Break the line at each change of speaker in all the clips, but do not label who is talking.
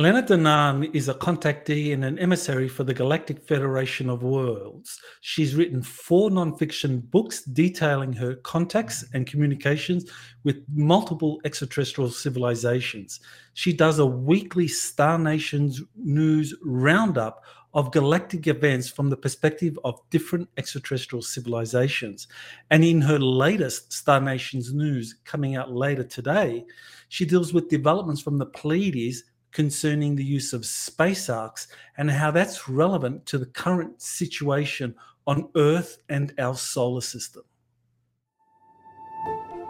Elena Danaan is a contactee and an emissary for the Galactic Federation of Worlds. She's written four nonfiction books detailing her contacts and communications with multiple extraterrestrial civilizations. She does a weekly Star Nations news roundup of galactic events from the perspective of different extraterrestrial civilizations. And in her latest Star Nations news coming out later today, she deals with developments from the Pleiades concerning the use of space arks and how that's relevant to the current situation on Earth and our solar system.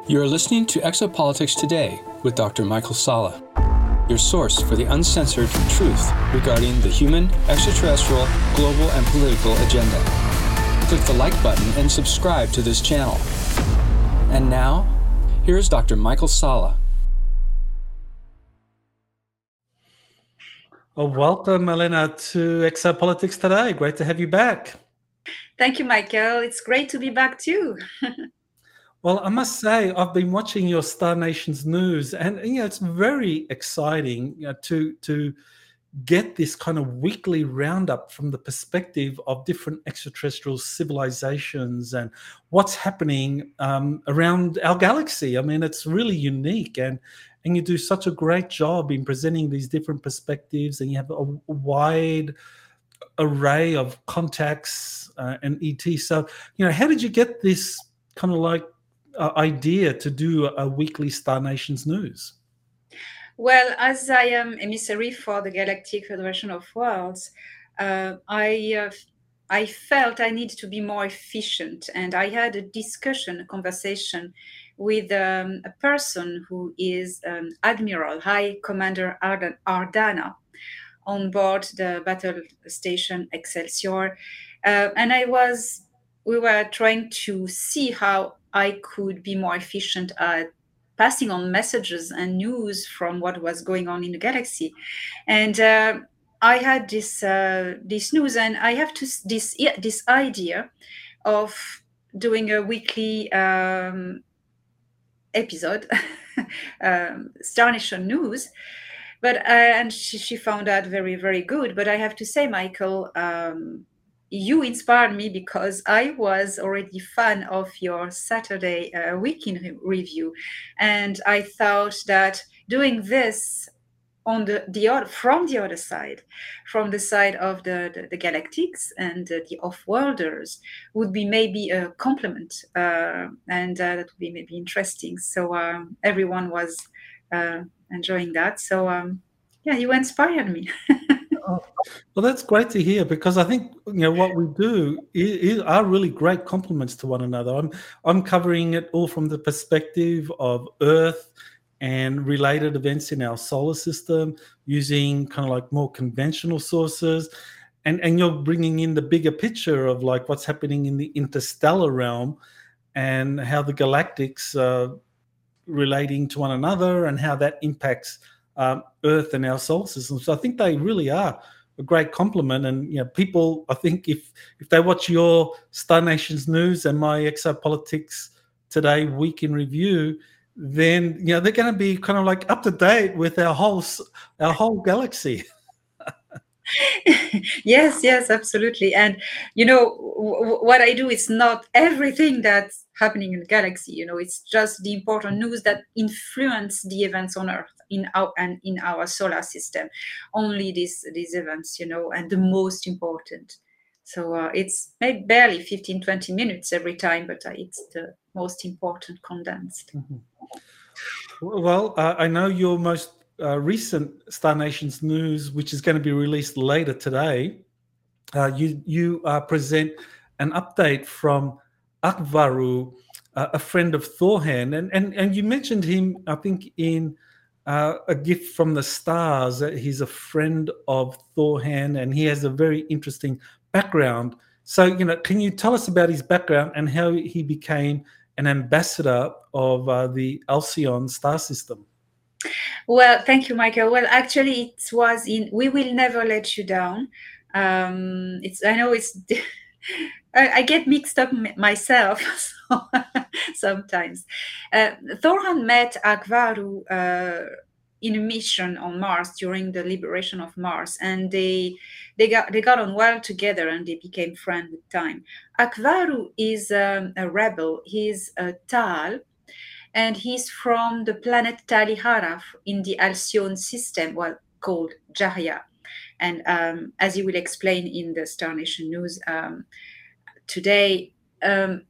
You're listening to Exopolitics Today with Dr. Michael Salla, your source for the uncensored truth regarding the human, extraterrestrial, global, and political agenda. Click the like button and subscribe to this channel. And now, here's Dr. Michael Salla.
Well, welcome, Elena, to Exopolitics today. Great to have you back.
Thank you, Michael. It's great to be back too.
well, I must say, I've been watching your Star Nations news, and you know, it's very exciting you know, to to get this kind of weekly roundup from the perspective of different extraterrestrial civilizations and what's happening um, around our galaxy. I mean, it's really unique, and and you do such a great job in presenting these different perspectives and you have a, wide array of contacts uh, and et so you know how did you get this kind of like uh, idea to do a, a weekly star nations news?
Well as i am emissary for the galactic federation of worlds uh, i uh, I felt I needed to be more efficient, and I had a discussion, a conversation with um, a person who is um, Admiral High Commander Ardana on board the battle station Excelsior. Uh, and I was, we were trying to see how I could be more efficient at passing on messages and news from what was going on in the galaxy. And uh, I had this uh, this news, and I have to this this idea of doing a weekly um, episode, um, Star Nation News. But uh, and she, she found that very very good. But I have to say, Michael, um, you inspired me because I was already fan of your Saturday uh, weekend review, and I thought that doing this on the, the other from the other side from the side of the the, the galactics and uh, the off-worlders would be maybe a complement uh, and uh, that would be maybe interesting. So um, everyone was uh, enjoying that. So um, yeah you inspired me.
Oh, well that's great to hear because i think you know what we do is, is, are really great compliments to one another. I'm i'm covering it all from the perspective of earth and related events in our solar system using kind of like more conventional sources. And and you're bringing in the bigger picture of like what's happening in the interstellar realm and how the galactics are relating to one another and how that impacts um, earth and our solar system. So i think they really are a great compliment and you know people i think if if they watch your star nations news and my exopolitics today week in review then you know they're going to be kind of like up to date with our whole our whole galaxy.
Yes yes absolutely. And you know w- what i do is not everything that's happening in the galaxy you know it's just the important news that influence the events on earth in our and in our solar system. Only these these events you know and the most important so uh, it's maybe barely 15 20 minutes every time but uh, it's the most important condensed mm-hmm.
Well, uh, I know your most uh, recent Star Nations news, which is going to be released later today. Uh, you you uh, present an update from Akvaaru, a friend of Thor Han, and and and you mentioned him, I think, in uh, a gift from the stars. He's a friend of Thor Han, and he has a very interesting background. So, you know, can you tell us about his background and how he became an ambassador of uh, the Alcyon star system.
Well, thank you, Michael. Well, actually, it was in "We Will Never Let You Down." Um, it's I know it's I, get mixed up myself so, sometimes. Uh, Thor Han met Akvaaru uh, in a mission on Mars during the liberation of Mars, and they they got they got on well together and they became friends with time. Akvaaru is um, a rebel. He's a Tal, and he's from the planet Talihara in the Alcyone system, well called Jahia. And um, as you will explain in the Star Nation news um, today, um,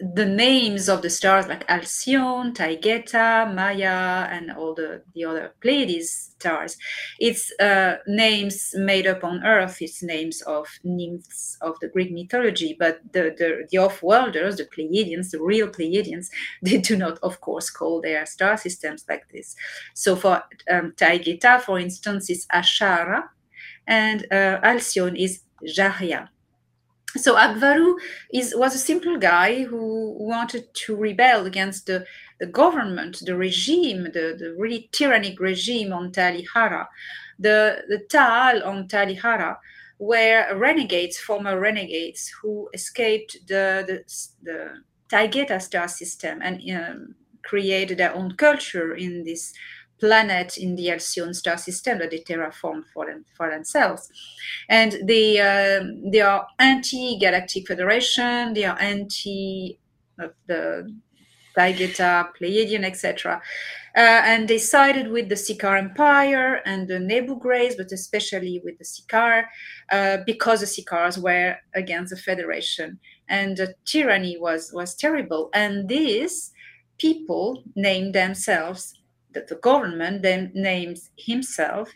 the names of the stars like Alcyone, Taygeta, Maya, and all the, the other Pleiades stars, it's uh, names made up on Earth. It's names of nymphs of the Greek mythology. But the, the, the off-worlders, the Pleiadians, the real Pleiadians, they do not, of course, call their star systems like this. So for um, Taygeta, for instance, is Ashara, and uh, Alcyone is Jahia so Akvaaru is was a simple guy who wanted to rebel against the, the government, the regime, the, the really tyrannic regime on Talihara. The, the Tal on Talihara were renegades, former renegades, who escaped the, the, the Taygeta star system and um, created their own culture in this planet in the Alcyone star system that they terraformed for them for themselves, and they uh, they are anti-galactic federation. They are anti uh, the Taygeta, Pleiadian, etc. Uh, and they sided with the Sikaar Empire and the Nebu Grays, but especially with the Sikaar, uh, because the Sikaars were against the Federation, and the tyranny was was terrible. And these people named themselves that the government then names himself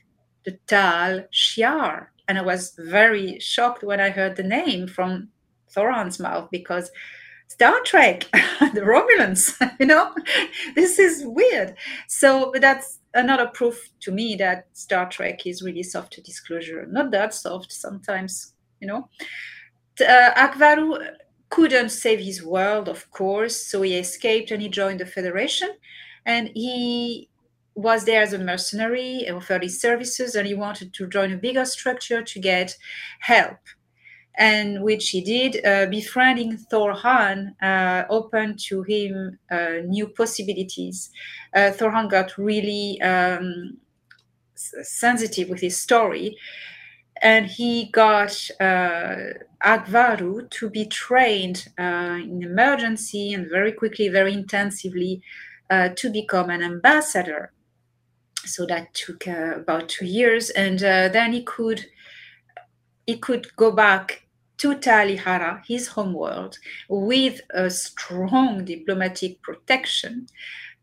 the Tal Shiar. And I was very shocked when I heard the name from Thor Han's mouth because Star Trek, the Romulans, you know, this is weird. So that's another proof to me that Star Trek is really soft to disclosure. Not that soft sometimes, you know. Uh, Akvaaru couldn't save his world, of course, so he escaped and he joined the Federation and he was there as a mercenary offered his services and he wanted to join a bigger structure to get help. And which he did uh, befriending thor han uh, opened to him uh, new possibilities. Uh, thor han got really um, sensitive with his story and he got uh, Akvaaru to be trained uh, in emergency and very quickly, very intensively uh, to become an ambassador. So that took uh, about two years, and uh, then he could he could go back to Talihara, his homeworld, with a strong diplomatic protection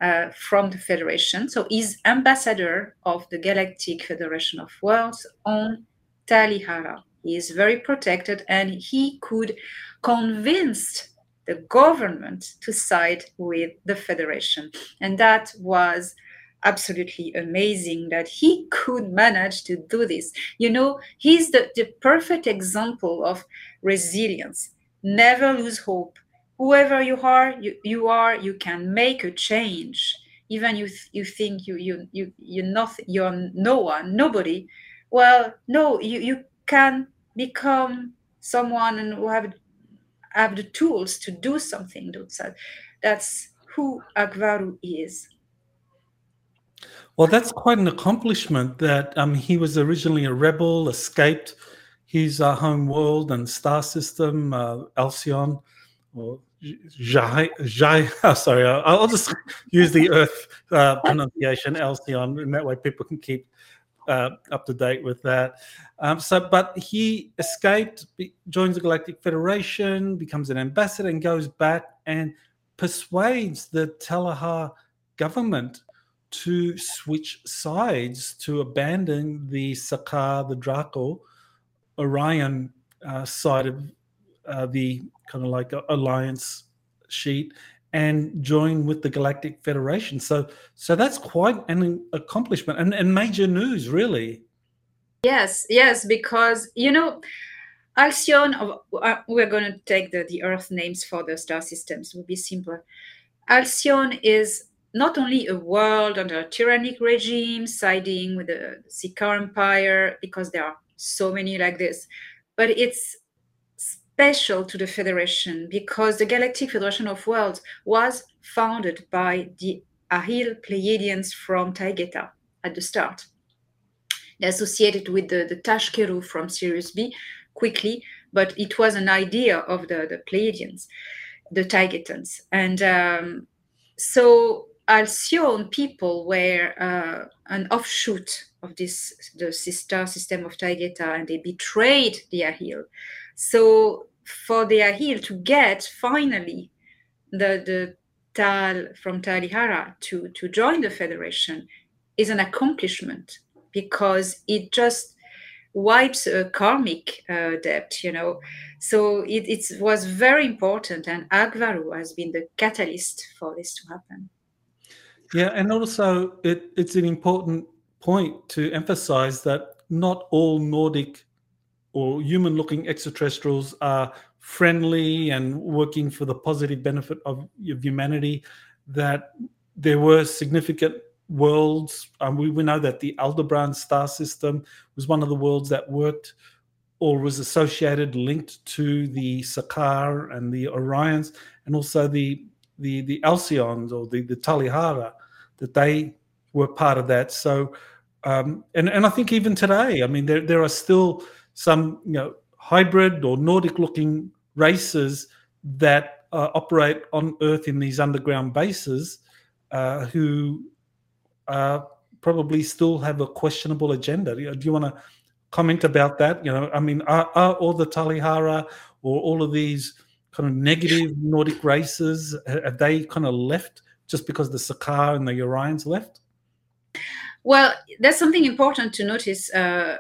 uh, from the Federation. So he's ambassador of the Galactic Federation of Worlds on Talihara. He is very protected, and he could convince the government to side with the federation. And that was absolutely amazing that he could manage to do this. You know, he's the, the perfect example of resilience. Never lose hope. Whoever you are, you, you are, you can make a change. Even you you think you you you you're nothing, you're no one, nobody. Well, no, you, you can become someone and have have the tools to do something. That's who Akvaaru is.
Well, that's quite an accomplishment that um, he was originally a rebel, escaped his uh, home world and star system, uh, Alcyone, or Jai, Jai, oh, sorry, I'll just use the Earth uh, pronunciation, Alcyone, and that way people can keep uh, up to date with that. Um, so, but he escaped, joins the Galactic Federation, becomes an ambassador, and goes back and persuades the Talihar government to switch sides to abandon the Sakaar, the Draco, Orion uh, side of uh, the kind of like alliance sheet and join with the Galactic Federation. So, so that's quite an accomplishment and, and major news, really.
Yes, yes, because you know, Alcyone. Uh, we're going to take the, the Earth names for the star systems. It would be simpler. Alcyone is not only a world under a tyrannic regime siding with the Sikaar Empire, because there are so many like this, but it's special to the Federation because the Galactic Federation of Worlds was founded by the Ahil Pleiadians from Taygeta. at the start. Associated with the, the Tashkeru from Sirius B quickly, but it was an idea of the, the Pleiadians, the Taygetans. And um, so Alcyone people were uh, an offshoot of this the sister system of Taygeta, and they betrayed the Ahil. So for the Ahil to get finally the the Tal from Talihara to to join the federation is an accomplishment because it just wipes a karmic uh, debt, you know. So it, it was very important, and Akvaaru has been the catalyst for this to happen.
Yeah, and also it, it's an important point to emphasize that not all Nordic or human looking extraterrestrials are friendly and working for the positive benefit of, of humanity, that there were significant worlds. Um, we, we know that the Aldebaran star system was one of the worlds that worked or was associated, linked to the Sakaar and the Orions, and also the the the Alcyons or the the Talihara, that they were part of that. So, um, and and I think even today, I mean, there there are still some you know hybrid or Nordic looking races that uh, operate on Earth in these underground bases, uh, who uh, probably still have a questionable agenda. Do you, want to comment about that? You know, I mean, are, are all the Talihara or all of these kind of negative Nordic races have they kind of left just because the Sakaar and the Orions left?
Well, there's something important to notice. Uh,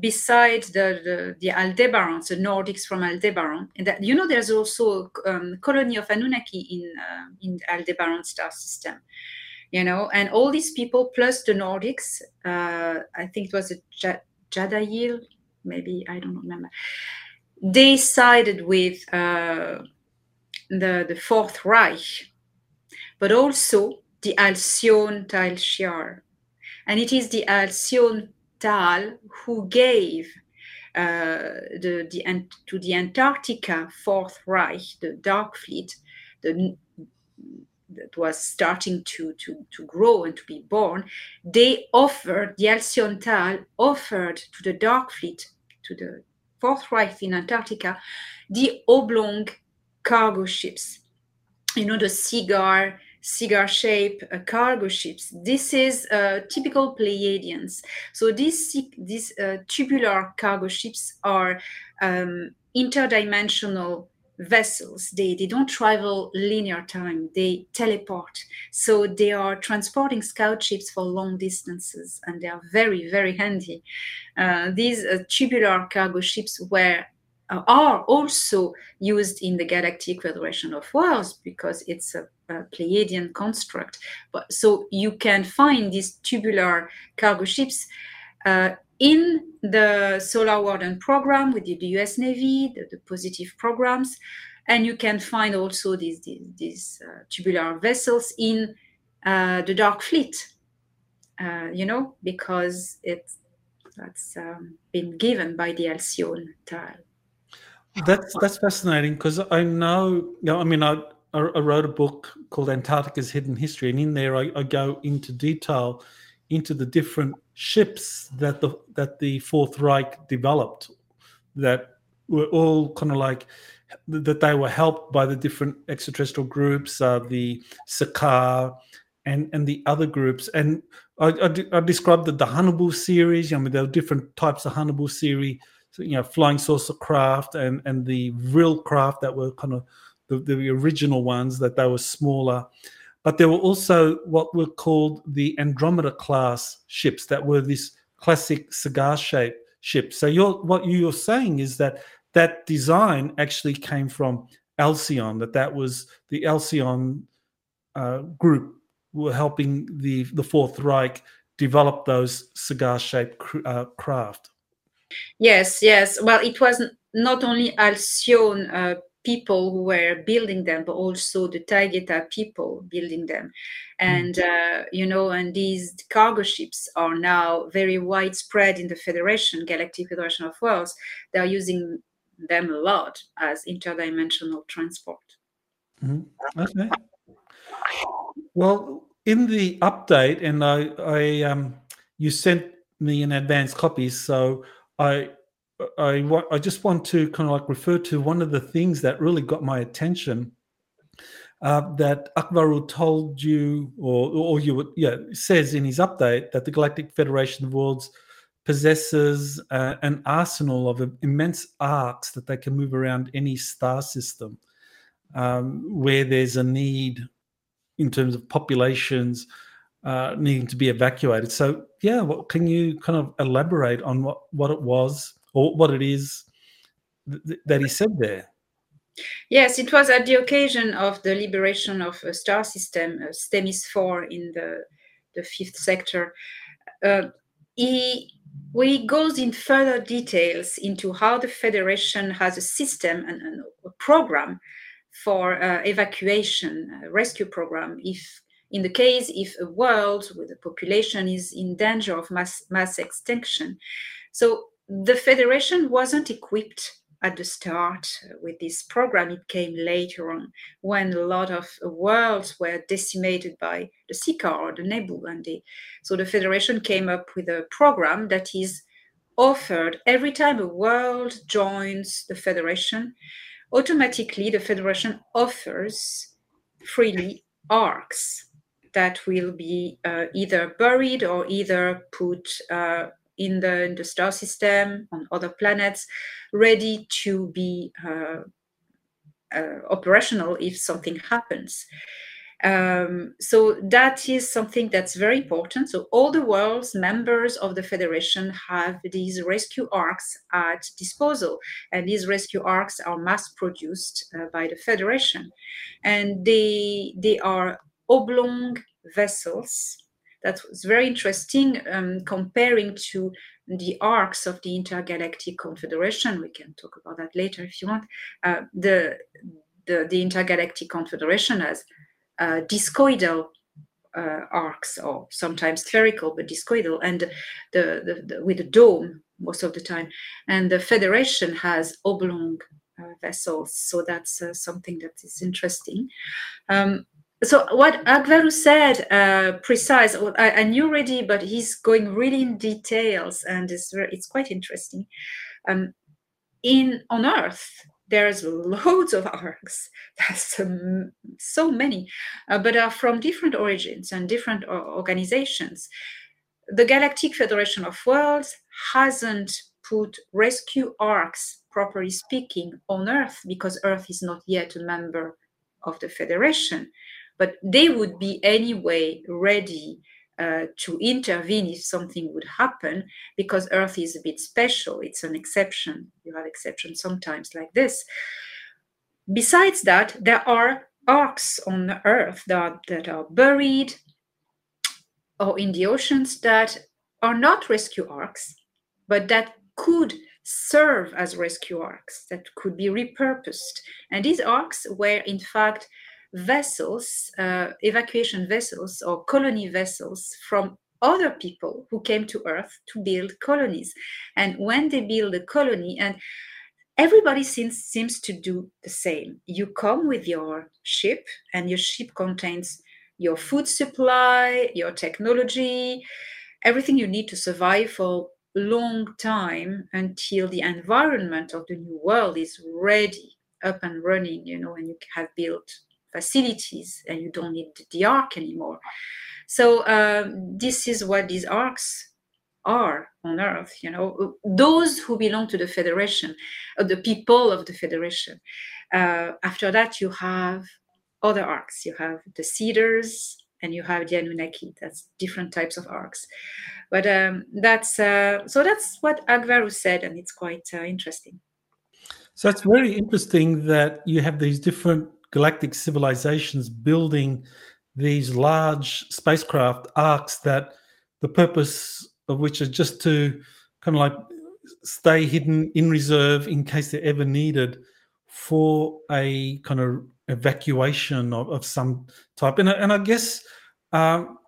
besides the, the, the Aldebarans, the Nordics from Aldebaran, and that you know there's also a um, colony of Anunnaki in uh, in Aldebaran star system you know, and all these people plus the Nordics, uh, I think it was a Jadail, maybe I don't remember. They sided with uh, the the Fourth Reich, but also the Alcyon Tal Shiar, and it is the Alcyon Tal who gave uh, the, the to the Antarctica Fourth Reich, the Dark Fleet, the that was starting to, to, to grow and to be born, they offered, the Alcyon Tal offered to the Dark Fleet, to the Fourth Reich in Antarctica, the oblong cargo ships. You know, the cigar, cigar shape uh, cargo ships. This is uh, typical Pleiadians. So these, these uh, tubular cargo ships are um, interdimensional vessels they they don't travel linear time they teleport so they are transporting scout ships for long distances and they are very very handy uh, these uh, tubular cargo ships were are also used in the galactic federation of worlds because it's a, a pleiadian construct but so you can find these tubular cargo ships uh, in the Solar Warden program with the US Navy, the, the positive programs, and you can find also these these, these uh, tubular vessels in uh, the Dark Fleet. Uh, you know, because it's that's um, been given by the Alcyon Tal.
That's that's fascinating because I know, you know, I mean, I, I wrote a book called Antarctica's Hidden History, and in there I, I go into detail into the different ships that the that the Fourth Reich developed that were all kind of like that they were helped by the different extraterrestrial groups, uh, the Sakaar, and and the other groups. And I, I, I described the, the Haunebu series. I mean, there were different types of Haunebu series. You know, flying saucer craft and and the Vril craft that were kind of the, the original ones that they were smaller but there were also what were called the Andromeda class ships that were this classic cigar shaped ship. So you're, what you're saying is that that design actually came from Alcyon, that that was the Alcyon uh, group were helping the, the Fourth Reich develop those cigar shaped cr- uh, craft.
Yes, yes. Well, it was not only Alcyon uh, people who were building them, but also the Taygeta people building them. Hmm. And, uh, you know, and these cargo ships are now very widespread in the Federation, Galactic Federation of Worlds. They are using them a lot as interdimensional transport.
Mm-hmm. Okay. Well, in the update, and I, I um, you sent me an advance copy, so I I I just want to kind of like refer to one of the things that really got my attention. Uh, that Akvaaru told you, or or you yeah, says in his update that the Galactic Federation of Worlds possesses uh, an arsenal of immense arks that they can move around any star system um, where there's a need in terms of populations uh, needing to be evacuated. So, yeah, what can you kind of elaborate on what, what it was or what it is th- that he said there?
Yes, it was at the occasion of the liberation of a star system, uh, Stemmis 4 in the, the fifth sector. Uh, he we goes in further details into how the federation has a system and, and a program for uh, evacuation uh, rescue program if in the case if a world with a population is in danger of mass, mass extinction so the federation wasn't equipped at the start with this program. It came later on when a lot of worlds were decimated by the Seeker or the Nebu. And they, so the Federation came up with a program that is offered every time a world joins the Federation. Automatically, the Federation offers freely arks that will be uh, either buried or either put uh, in the, in the star system, on other planets, ready to be uh, uh, operational if something happens. Um, so that is something that's very important. So all the world's members of the federation have these rescue arks at disposal, and these rescue arks are mass produced uh, by the federation, and they they are oblong vessels. That was very interesting um, comparing to the arks of the intergalactic confederation. We can talk about that later if you want. Uh, the, the, the intergalactic confederation has uh, discoidal uh, arks or sometimes spherical but discoidal and the, the, the, with a dome most of the time. And the federation has oblong uh, vessels so that's uh, something that is interesting. Um, so what Akvaaru said, uh, precise, I, I, knew already, but he's going really in details, and it's it's quite interesting. Um, in on Earth, there's loads of arks. That's um, so many, uh, but are from different origins and different organizations. The Galactic Federation of Worlds hasn't put rescue arks, properly speaking, on Earth because Earth is not yet a member of the Federation but they would be anyway ready uh, to intervene if something would happen because earth is a bit special. It's an exception. You have exceptions sometimes like this. Besides that there are arks on earth that, that are buried or in the oceans that are not rescue arks but that could serve as rescue arks that could be repurposed. And these arks were in fact vessels, uh, evacuation vessels or colony vessels from other people who came to Earth to build colonies. And when they build a colony, and everybody seems, seems to do the same. You come with your ship, and your ship contains your food supply, your technology, everything you need to survive for a long time until the environment of the new world is ready, up and running, you know, and you have built facilities and you don't need the ark anymore. So um, this is what these arks are on earth you know. Those who belong to the federation uh, the people of the federation uh, after that you have other arks. You have the seeders and you have the anunnaki. That's different types of arks. But um, that's uh, so that's what Akvaaru said and it's quite uh, interesting.
So it's very interesting that you have these different galactic civilizations building these large spacecraft arks that the purpose of which is just to kind of like stay hidden in reserve in case they're ever needed for a kind of evacuation of, of some type. And, and I guess um,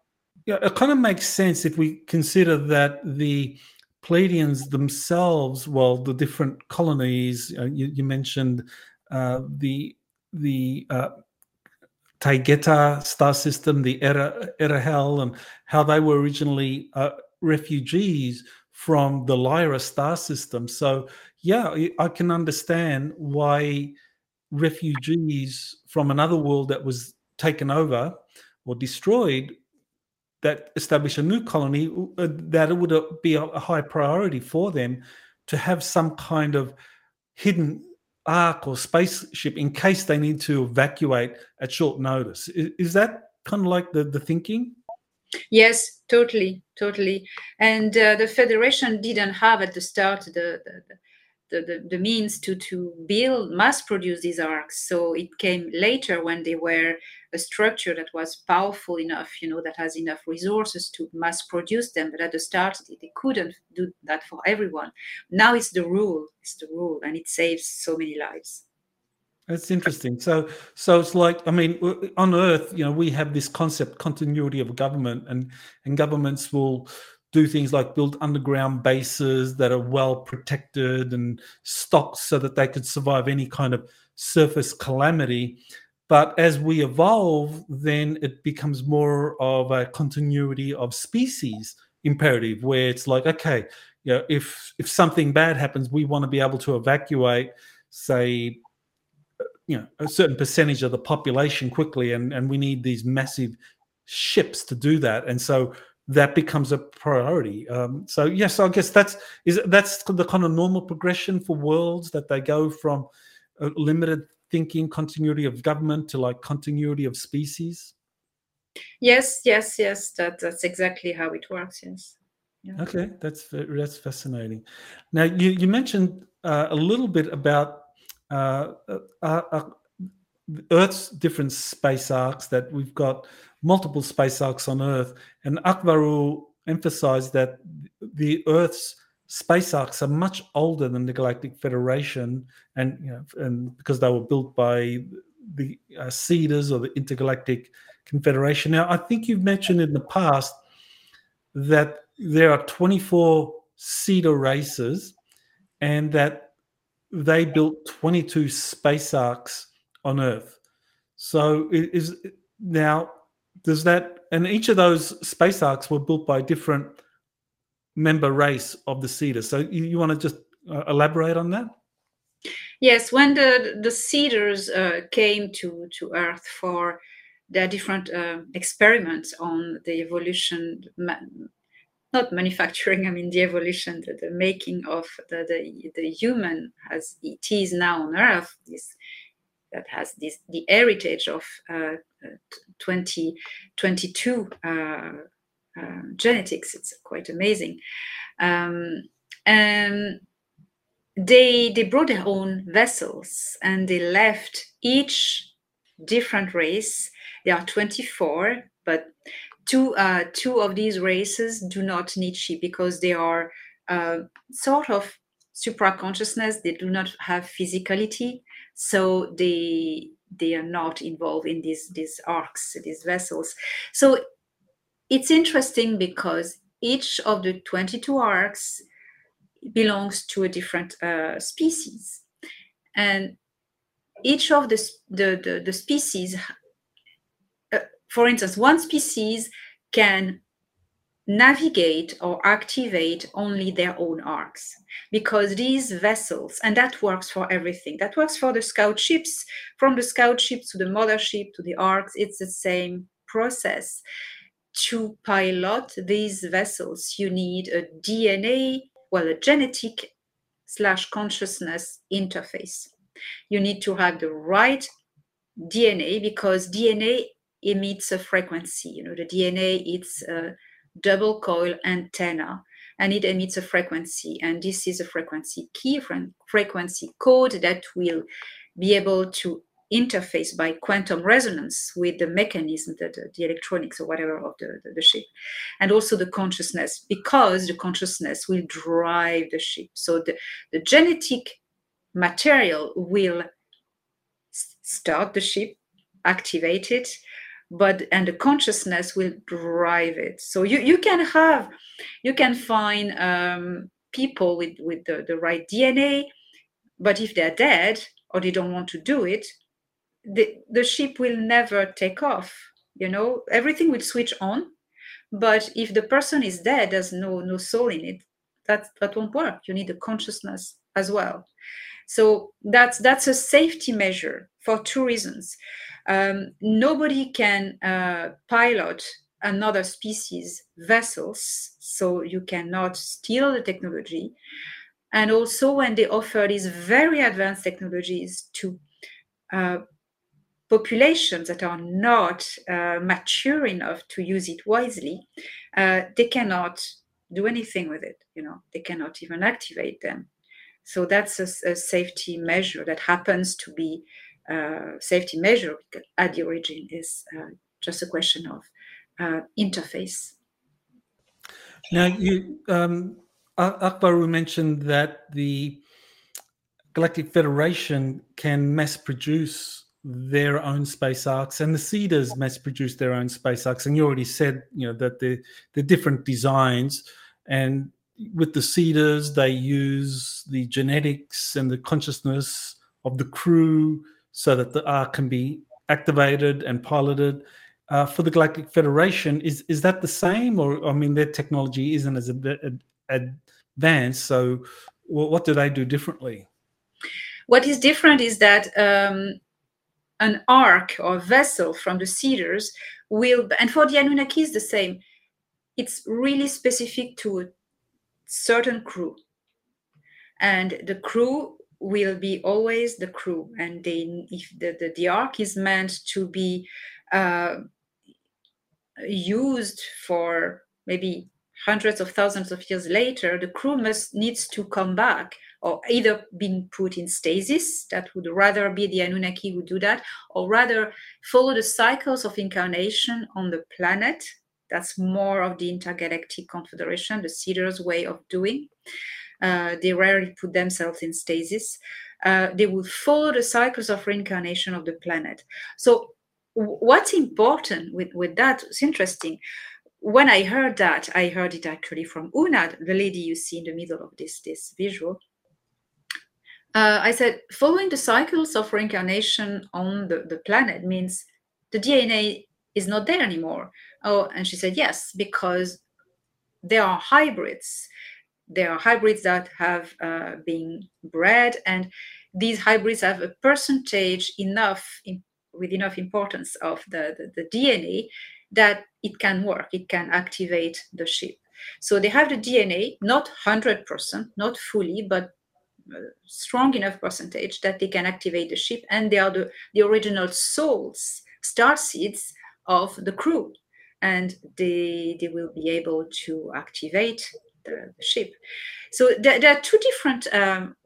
it kind of makes sense if we consider that the Pleiadians themselves, well, the different colonies, uh, you, you, mentioned uh, the the uh, Taygeta star system, the Era, Erahel, and how they were originally uh, refugees from the Lyra star system. So, yeah, I can understand why refugees from another world that was taken over or destroyed that establish a new colony uh, that it would uh, be a high priority for them to have some kind of hidden ark or spaceship in case they need to evacuate at short notice. Is, is that kind of like the, the thinking?
Yes totally totally. And uh, the federation didn't have at the start the, the, the, the, the means to, to build, mass produce these arks. So it came later when they were a structure that was powerful enough, you know, that has enough resources to mass produce them. But at the start, they couldn't do that for everyone. Now it's the rule, it's the rule, and it saves so many lives.
That's interesting. So, so it's like I mean, on Earth, you know, we have this concept continuity of government, and and governments will do things like build underground bases that are well protected and stocked so that they could survive any kind of surface calamity. But as we evolve, then it becomes more of a continuity of species imperative, where it's like, okay, you know, if if something bad happens, we want to be able to evacuate, say, you know, a certain percentage of the population quickly, and and we need these massive ships to do that. And so that becomes a priority. Um, so yes, I guess that's is that's the kind of normal progression for worlds that they go from limited thinking continuity of government to like continuity of species.
Yes, yes, yes. That that's exactly how it works. Yes.
Yeah. Okay, that's that's fascinating. Now you you mentioned uh, a little bit about uh, uh, uh Earth's different space arks that we've got multiple space arks on Earth, and Akbarul emphasized that the Earth's space arks are much older than the Galactic Federation, and you know, and because they were built by the uh, Seeders or the Intergalactic Confederation. Now, I think you've mentioned in the past that there are 24 Seeder races, and that they built 22 space arks on Earth. So, is now does that and each of those space arks were built by different member race of the Seeders, so you, you want to just uh, elaborate on that?
Yes when the the Seeders uh, came to to earth for their different uh, experiments on the evolution not manufacturing i mean the evolution the, the making of the, the, the human as it is now on earth this that has this the heritage of 2022 20, um, genetics. It's quite amazing. Um, and they they brought their own vessels and they left each different race. There are 24, but two uh, two of these races do not need chi because they are uh, sort of supra consciousness. They do not have physicality, so they they are not involved in these these arks, these vessels. So it's interesting because each of the 22 arks belongs to a different uh, species, and each of the the, the, the species, uh, for instance, one species can navigate or activate only their own arks because these vessels and that works for everything. That works for the scout ships from the scout ships to the mothership to the arks. It's the same process to pilot these vessels you need a dna well a genetic slash consciousness interface. You need to have the right dna because dna emits a frequency you know the dna it's a double coil antenna and it emits a frequency and this is a frequency key frequency code that will be able to interface by quantum resonance with the mechanism the, the, the electronics or whatever of the, the, the, ship and also the consciousness because the consciousness will drive the ship. So the, the genetic material will start the ship activate it but and the consciousness will drive it. So you, you can have you can find um, people with with the, the right dna but if they're dead or they don't want to do it the, the ship will never take off you know? Everything will switch on but if the person is dead there's no no soul in it that that won't work. You need a consciousness as well. So that's that's a safety measure for two reasons. Um, nobody can uh, pilot another species vessels so you cannot steal the technology. And also when they offer these very advanced technologies to uh, populations that are not uh, mature enough to use it wisely, uh, they cannot do anything with it. You know, they cannot even activate them. So that's a, a safety measure that happens to be a uh, safety measure at the origin is uh, just a question of uh, interface.
Now, you, um, Akvaaru mentioned that the Galactic Federation can mass produce their own space arks and the Seeders mass produce their own space arks. And you already said you know that the the different designs. And with the Seeders they use the genetics and the consciousness of the crew so that the ark can be activated and piloted. Uh, for the galactic federation is is that the same? Or i mean their technology isn't as advanced. So what do they do differently?
What is different is that um, an ark or vessel from the Seeders will, and for the anunnaki is the same, it's really specific to a certain crew. And the crew will be always the crew. And they, if the, the, the ark is meant to be uh, used for maybe hundreds of thousands of years later, the crew must needs to come back or either being put in stasis, that would rather be the Anunnaki who do that, or rather follow the cycles of incarnation on the planet. That's more of the intergalactic confederation, the Seeders' way of doing. Uh, they rarely put themselves in stasis. Uh, they would follow the cycles of reincarnation of the planet. So, w- what's important with, with that? It's interesting. When I heard that, I heard it actually from Oona, the lady you see in the middle of this, this visual uh, I said, following the cycles of reincarnation on the, the planet means the DNA is not there anymore. Oh, and she said, yes, because there are hybrids. There are hybrids that have uh, been bred, and these hybrids have a percentage enough in, with enough importance of the, the, the DNA that it can work, it can activate the ship. So they have the DNA, not 100%, not fully, but strong enough percentage that they can activate the ship and they are the, the original souls star seeds of the crew. And they they will be able to activate the, the ship. So there, there, are two different um,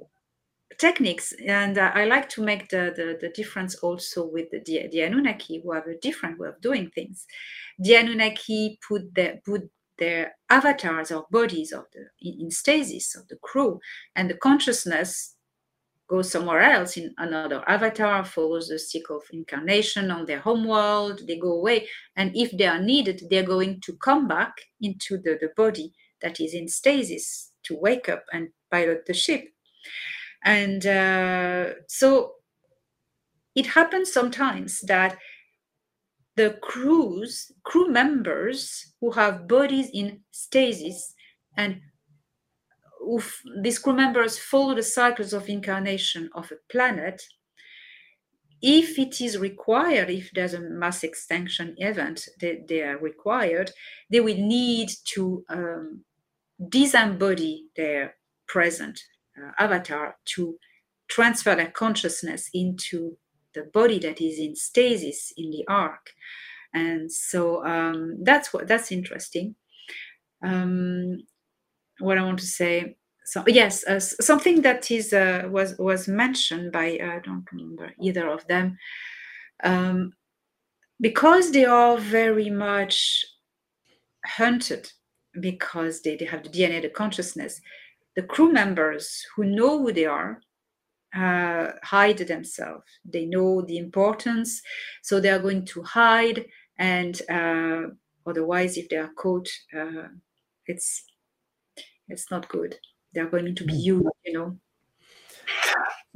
techniques and uh, i like to make the, the, the difference also with the, the, anunnaki who have a different way of doing things. The anunnaki put the put their avatars or bodies of the in stasis of the crew. And the consciousness goes somewhere else in another avatar follows the cycle of incarnation on their home world. They go away. And if they are needed they're going to come back into the, the body that is in stasis to wake up and pilot the ship. And uh, so it happens sometimes that the crews, crew members who have bodies in stasis and if these crew members follow the cycles of incarnation of a planet, if it is required, if there's a mass extinction event that they are required, they will need to um, disembody their present uh, avatar to transfer their consciousness into the body that is in stasis in the ark and so um, that's what that's interesting. Um, what i want to say so yes uh, something that is uh, was was mentioned by uh, i don't remember either of them. Um, because they are very much hunted because they, they have the dna the consciousness the crew members who know who they are uh, hide themselves. They know the importance, so they are going to hide. And uh, otherwise, if they are caught, uh, it's it's not good. They are going to be used, mm. you know.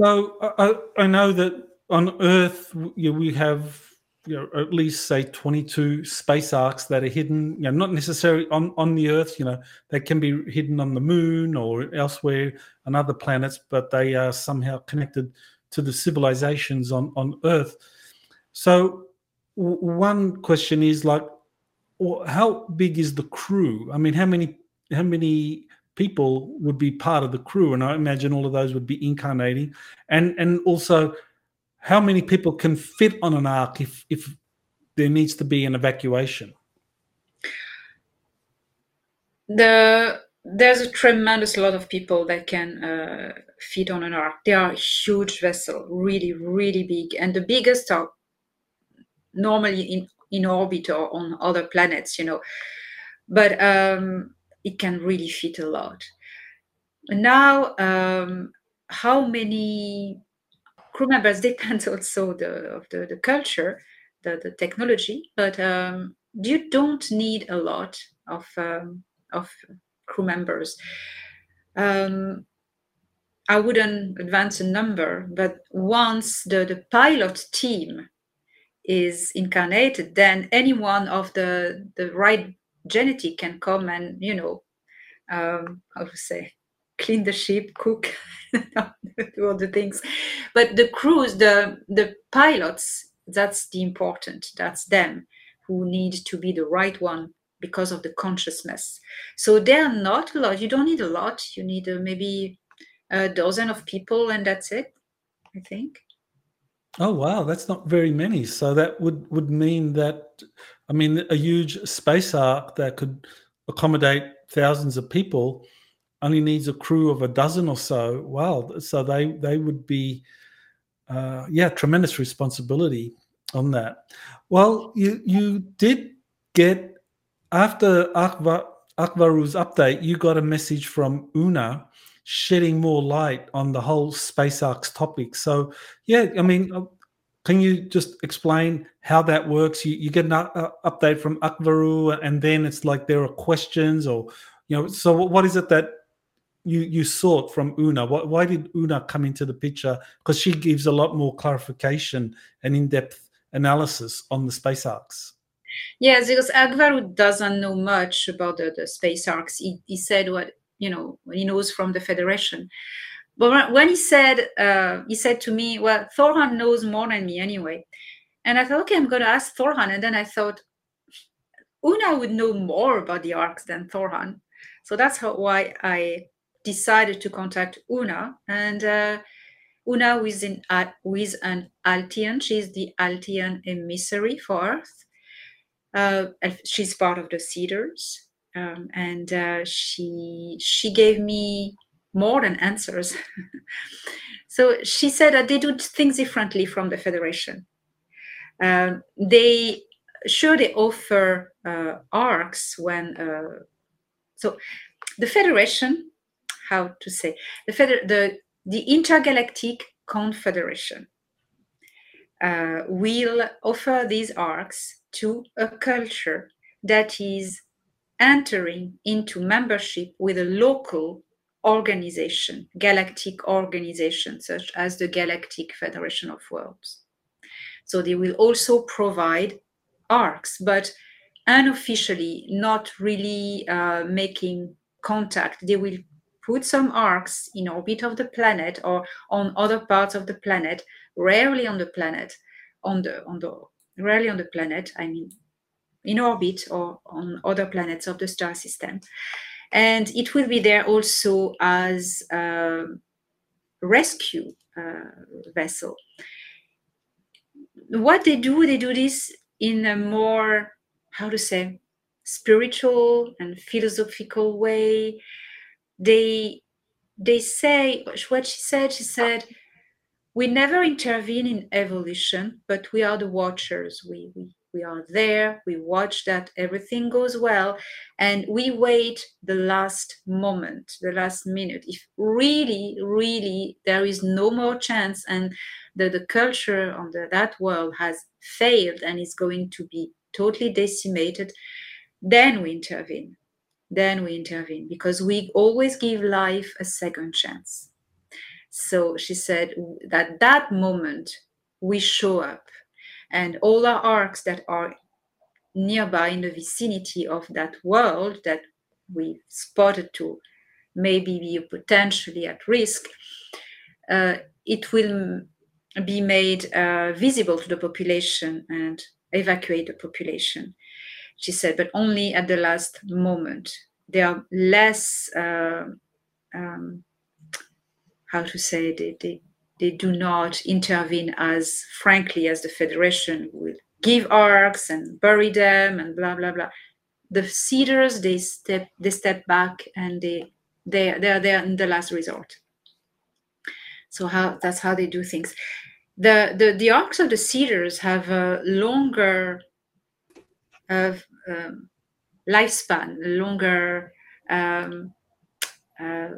So I, I know that on Earth we have you know, at least say 22 space arks that are hidden, you know, not necessarily on, on the Earth, you know, they can be hidden on the moon or elsewhere on other planets, but they are somehow connected to the civilizations on, on Earth. So, w- one question is like, how big is the crew? I mean, how many how many people would be part of the crew? And I imagine all of those would be incarnating, and and also how many people can fit on an ark if if there needs to be an evacuation?
The there's a tremendous lot of people that can uh, fit on an ark. They are huge vessel, really, really big, and the biggest are normally in in orbit or on other planets, you know. But um, it can really fit a lot. Now, um, how many crew members depends also the, of the, the culture, the, the technology, but um, you don't need a lot of, um, of crew members. Um, I wouldn't advance a number, but once the, the pilot team is incarnated, then any one of the, the right genetic can come and, you know, um, how to say, clean the ship, cook, do all the things. But the crews, the the pilots, that's the important. That's them who need to be the right one because of the consciousness. So they are not a lot. You don't need a lot. You need uh, maybe a dozen of people, and that's it. I think.
Oh wow, that's not very many. So that would would mean that, I mean, a huge space ark that could accommodate thousands of people only needs a crew of a dozen or so. Wow, so they they would be, uh, yeah, tremendous responsibility on that. Well, you you did get after Akva, Akvaaru's update, you got a message from Oona shedding more light on the whole space arks topic. So, yeah, I mean, uh, can you just explain how that works? You, you get an uh, update from Akvaaru, and then it's like there are questions, or you know. So, what is it that you you sought from Oona? Why, why did Oona come into the picture? Because she gives a lot more clarification and in depth analysis on the space arks.
Yes, because Akvaaru doesn't know much about the, the space arks. He, he said what you know he knows from the Federation. But when he said uh, he said to me, "Well, Thor Han knows more than me anyway," and I thought, "Okay, I'm going to ask Thor Han." And then I thought, Oona would know more about the arks than Thor Han, so that's how why I decided to contact Oona. And uh, Oona, is, in, uh, an Altean, she's the Altean emissary for Earth. Uh, she's part of the Seeders. um, and uh, she she gave me more than answers. so she said that they do things differently from the Federation. Um, they sure they offer uh, arks when uh, so the Federation how to say the feder- the the intergalactic confederation uh, will offer these arks to a culture that is entering into membership with a local organization, galactic organization, such as the Galactic Federation of Worlds. So they will also provide arks, but unofficially, not really uh, making contact. They will put some arks in orbit of the planet or on other parts of the planet, rarely on the planet, on the on the rarely on the planet, I mean in orbit or on other planets of the star system. And it will be there also as a rescue uh, vessel. What they do, they do this in a more, how to say, spiritual and philosophical way they they say what she said she said we never intervene in evolution but we are the watchers. We we, we are there. We watch that everything goes well and we wait the last moment the last minute. If really really there is no more chance and the, the culture on the, that world has failed and is going to be totally decimated then we intervene then we intervene because we always give life a second chance. So she said that that moment we show up and all our arks that are nearby in the vicinity of that world that we spotted to maybe be potentially at risk, uh, it will be made uh, visible to the population and evacuate the population. She said, but only at the last moment. They are less, uh, um, how to say, they, they, they do not intervene as frankly as the Federation will give arks and bury them and blah, blah, blah. The seeders, they step, they step back and they, they, they are there in the last resort. So how that's how they do things the the, the arks of the seeders have a longer um, lifespan, longer um, uh,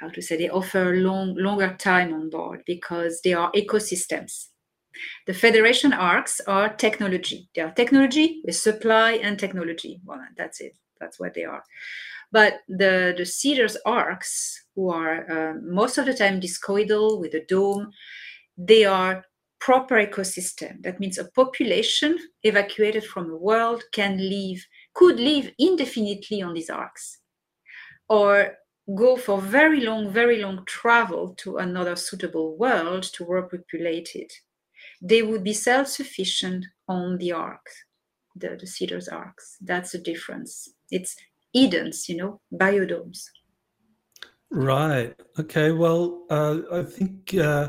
how to say they offer long longer time on board because they are ecosystems. The Federation arks are technology. They are technology with supply and technology. Well, that's it. That's what they are. But the the Seeders arks, who are uh, most of the time discoidal with a dome, they are proper ecosystem. That means a population evacuated from the world can live, could live indefinitely on these arks, or go for very long, very long travel to another suitable world to repopulate it. They would be self-sufficient on the arks, the, the seeders arks. That's the difference. It's Edens, you know, biodomes.
Right. Okay. Well, uh, I think uh,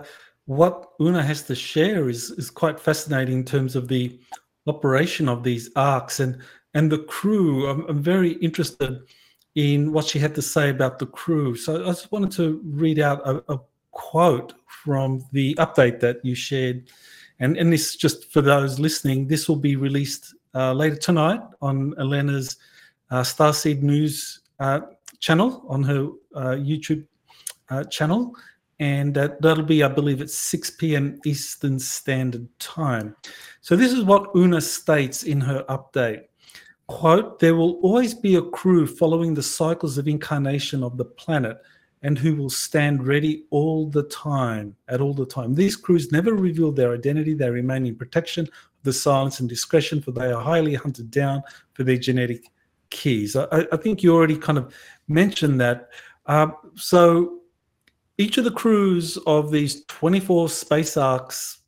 what Oona has to share is is quite fascinating in terms of the operation of these arks and and the crew. I'm, I'm very interested in what she had to say about the crew. So I just wanted to read out a, a quote from the update that you shared, and and this just for those listening. This will be released uh, later tonight on Elena's uh, Starseed News uh, channel on her uh, YouTube uh, channel and that, that'll be, I believe, at 6 p.m. Eastern Standard Time. So this is what Oona states in her update. Quote, there will always be a crew following the cycles of incarnation of the planet and who will stand ready all the time, at all the time. These crews never reveal their identity. They remain in protection of the silence and discretion, for they are highly hunted down for their genetic keys. I, I think you already kind of mentioned that. Uh, so each of the crews of these 24 space arks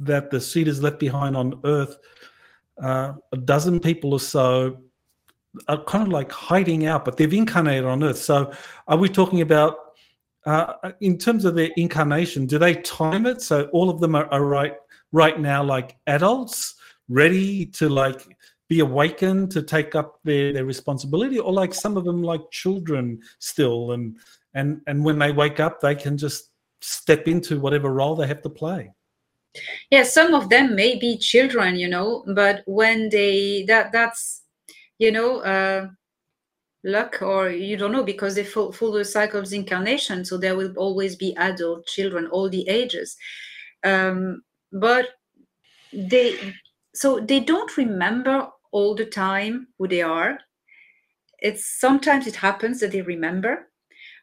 that the Seeders left behind on Earth, uh, a dozen people or so are kind of like hiding out, but they've incarnated on Earth. So, are we talking about, uh, in terms of their incarnation, do they time it so all of them are, are right right now like adults, ready to like be awakened to take up their, their responsibility, or like some of them like children still and and and when they wake up they can just step into whatever role they have to play.
Yeah some of them may be children you know but when they that that's you know uh luck or you don't know because they follow the cycle of incarnation so there will always be adult children all the ages. Um but they so they don't remember all the time who they are. It's sometimes it happens that they remember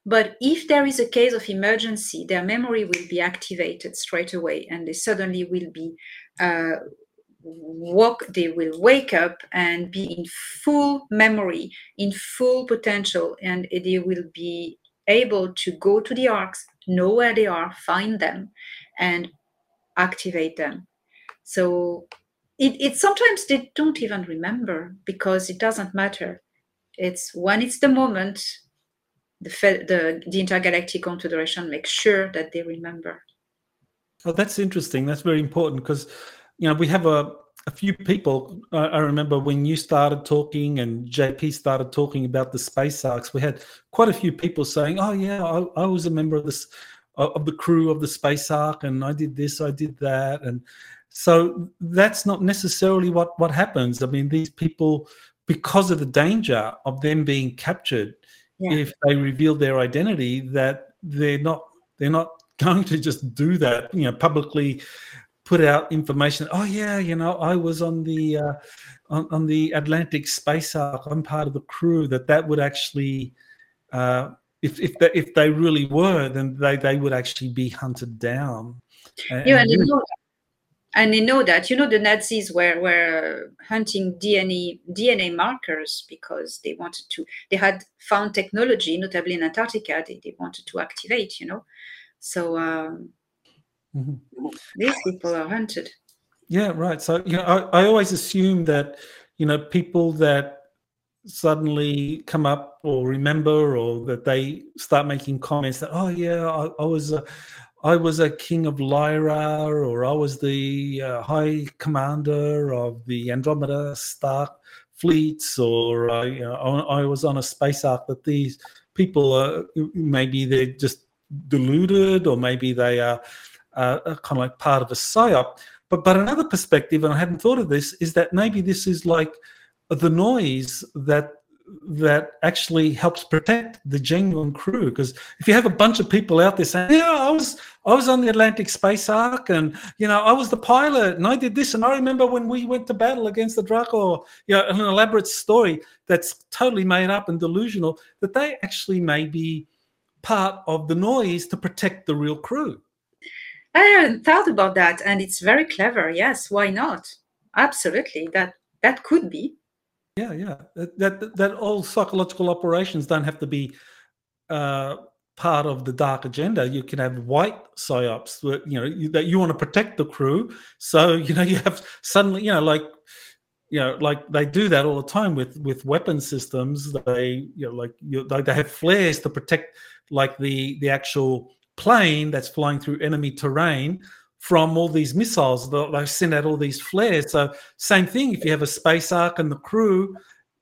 but if there is a case of emergency, their memory will be activated straight away and they suddenly will be uh, walk they will wake up and be in full memory in full potential and they will be able to go to the arcs know where they are find them and activate them. So it, it sometimes they don't even remember because it doesn't matter. It's when it's the moment the, the, the intergalactic confederation makes sure that they remember.
Oh, that's interesting. That's very important because, you know, we have a, a few people. Uh, I remember when you started talking and JP started talking about the space arks, we had quite a few people saying, "Oh yeah, I, I was a member of this of the crew of the space ark, and I did this, I did that," and so that's not necessarily what what happens. I mean, these people, because of the danger of them being captured, yeah. if they reveal their identity that they're not they're not going to just do that you know publicly put out information oh yeah you know i was on the uh, on, on, the atlantic space ark i'm part of the crew that that would actually uh, if if they, if they really were then they they would actually be hunted down
and, yeah and and they know that you know the nazis were were hunting dna dna markers because they wanted to they had found technology notably in antarctica they, they wanted to activate you know. So um, mm-hmm. these people are hunted.
Yeah right. So you know I, I always assume that you know people that suddenly come up or remember or that they start making comments that oh yeah i, I was a I was a king of Lyra, or I was the uh, high commander of the Andromeda Star fleets, or uh, you know, I, was on a space ark. That these people are maybe they're just deluded, or maybe they are uh, kind of like part of a psyop. But but another perspective, and I hadn't thought of this, is that maybe this is like the noise that that actually helps protect the genuine crew. Because if you have a bunch of people out there saying, "Yeah, I was I was on the Atlantic Space Ark, and you know I was the pilot, and I did this, and I remember when we went to battle against the Draco," you know, an elaborate story that's totally made up and delusional, that they actually may be part of the noise to protect the real crew.
I hadn't thought about that, and it's very clever. Yes, why not? Absolutely, that that could be.
Yeah, yeah. That that, that all psychological operations don't have to be uh, part of the dark agenda. You can have white psyops, that, you know, you, that you want to protect the crew. So you know, you have suddenly, you know, like you know, like they do that all the time with with weapon systems. They, you know, like you, like they have flares to protect, like the the actual plane that's flying through enemy terrain from all these missiles. They send out all these flares. So same thing. If you have a space ark and the crew,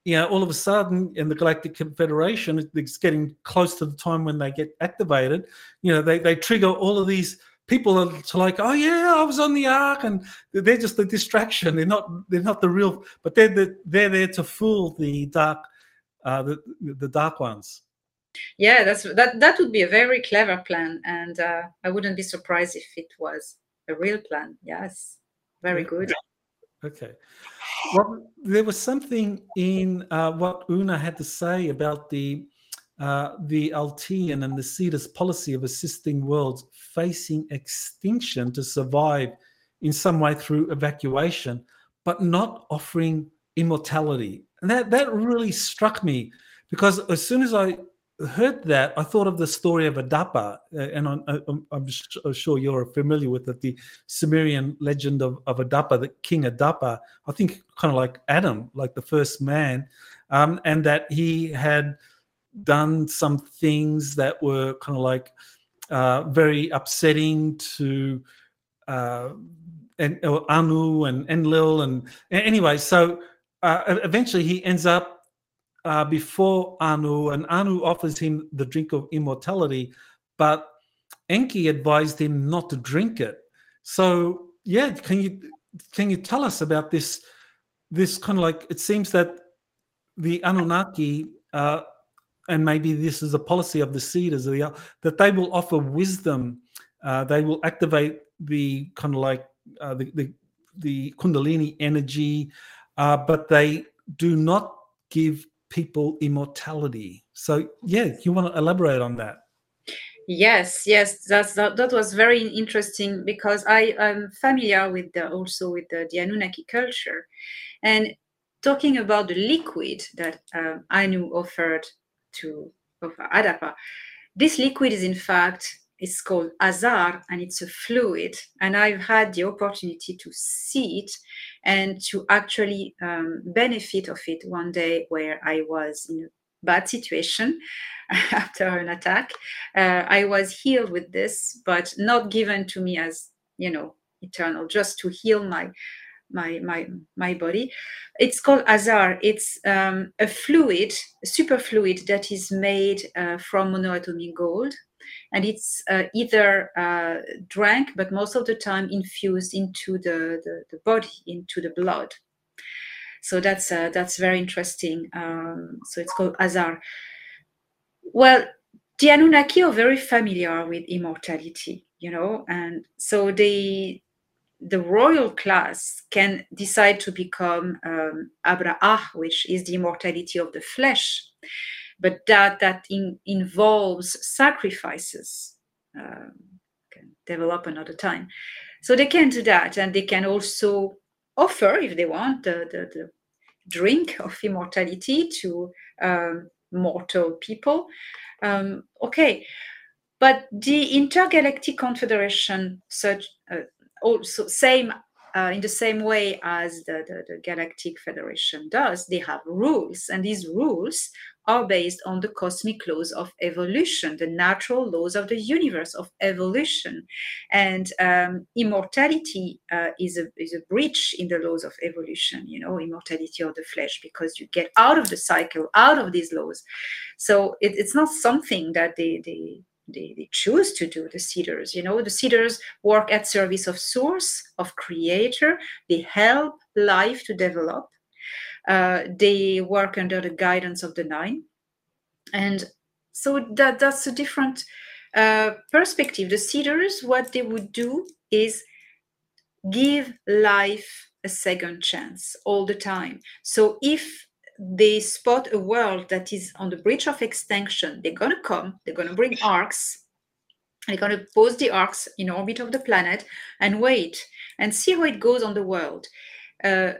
you know, all of a sudden in the Galactic Confederation, it's getting close to the time when they get activated. You know, they they trigger all of these people to like, oh yeah, I was on the ark, and they're just a distraction. They're not they're not the real, but they're the, they're there to fool the dark uh, the the dark ones.
Yeah, that's that. That would be a very clever plan, and uh, I wouldn't be surprised if it was a real plan. Yes, very good.
Okay. Well, there was something in uh, what Oona had to say about the uh, the Altean and the Seeders policy of assisting worlds facing extinction to survive in some way through evacuation, but not offering immortality. And that that really struck me because as soon as I heard that, I thought of the story of Adapa, uh, and I'm, I'm, uh, sure you're familiar with it, the Sumerian legend of, of Adapa, the King Adapa. I think kind of like Adam, like the first man, um, and that he had done some things that were kind of like uh, very upsetting to uh, and Anu and Enlil, and anyway, so uh, eventually he ends up uh, before Anu, and Anu offers him the drink of immortality, but Enki advised him not to drink it. So, yeah, can you can you tell us about this? This kind of like it seems that the Anunnaki, uh, and maybe this is a policy of the Seeders, that they will offer wisdom. Uh, they will activate the kind of like uh, the, the, the Kundalini energy, uh, but they do not give people immortality. So, yeah, you want to elaborate on that?
Yes, yes, that's that, that was very interesting because I am familiar with the, also with the, the Anunnaki culture, and talking about the liquid that uh, Anu offered to offer Adapa. This liquid is in fact it's called azar and it's a fluid and i've had the opportunity to see it and to actually um, benefit of it one day where i was in a bad situation after an attack. Uh, i was healed with this but not given to me as you know eternal just to heal my my my my body it's called azar it's um, a fluid superfluid that is made uh, from monoatomic gold and it's uh, either uh, drank, but most of the time infused into the, the, the body, into the blood. So that's uh, that's very interesting. Um, so it's called Azar. Well, the Anunnaki are very familiar with immortality, you know, and so they the royal class can decide to become um, Abra'ah, which is the immortality of the flesh but that that in, involves sacrifices uh, can develop another time So they can do that, and they can also offer, if they want, the, the, the drink of immortality to um, mortal people. Um, okay, but the intergalactic confederation, such uh, also same uh, in the same way as the, the, the, Galactic Federation does, they have rules, and these rules are based on the cosmic laws of evolution, the natural laws of the universe of evolution. And um, immortality uh, is, a, is a breach in the laws of evolution, you know, immortality of the flesh, because you get out of the cycle, out of these laws. So it, it's not something that they, they, they, they choose to do the seeders you know? The seeders work at service of source of creator. They help life to develop. Uh, they work under the guidance of the nine. And so that that's a different uh, perspective. The seeders what they would do is give life a second chance all the time. So if they spot a world that is on the bridge of extinction, they're going to come, they're going to bring arks, they're going to pose the arks in orbit of the planet and wait and see how it goes on the world. Uh,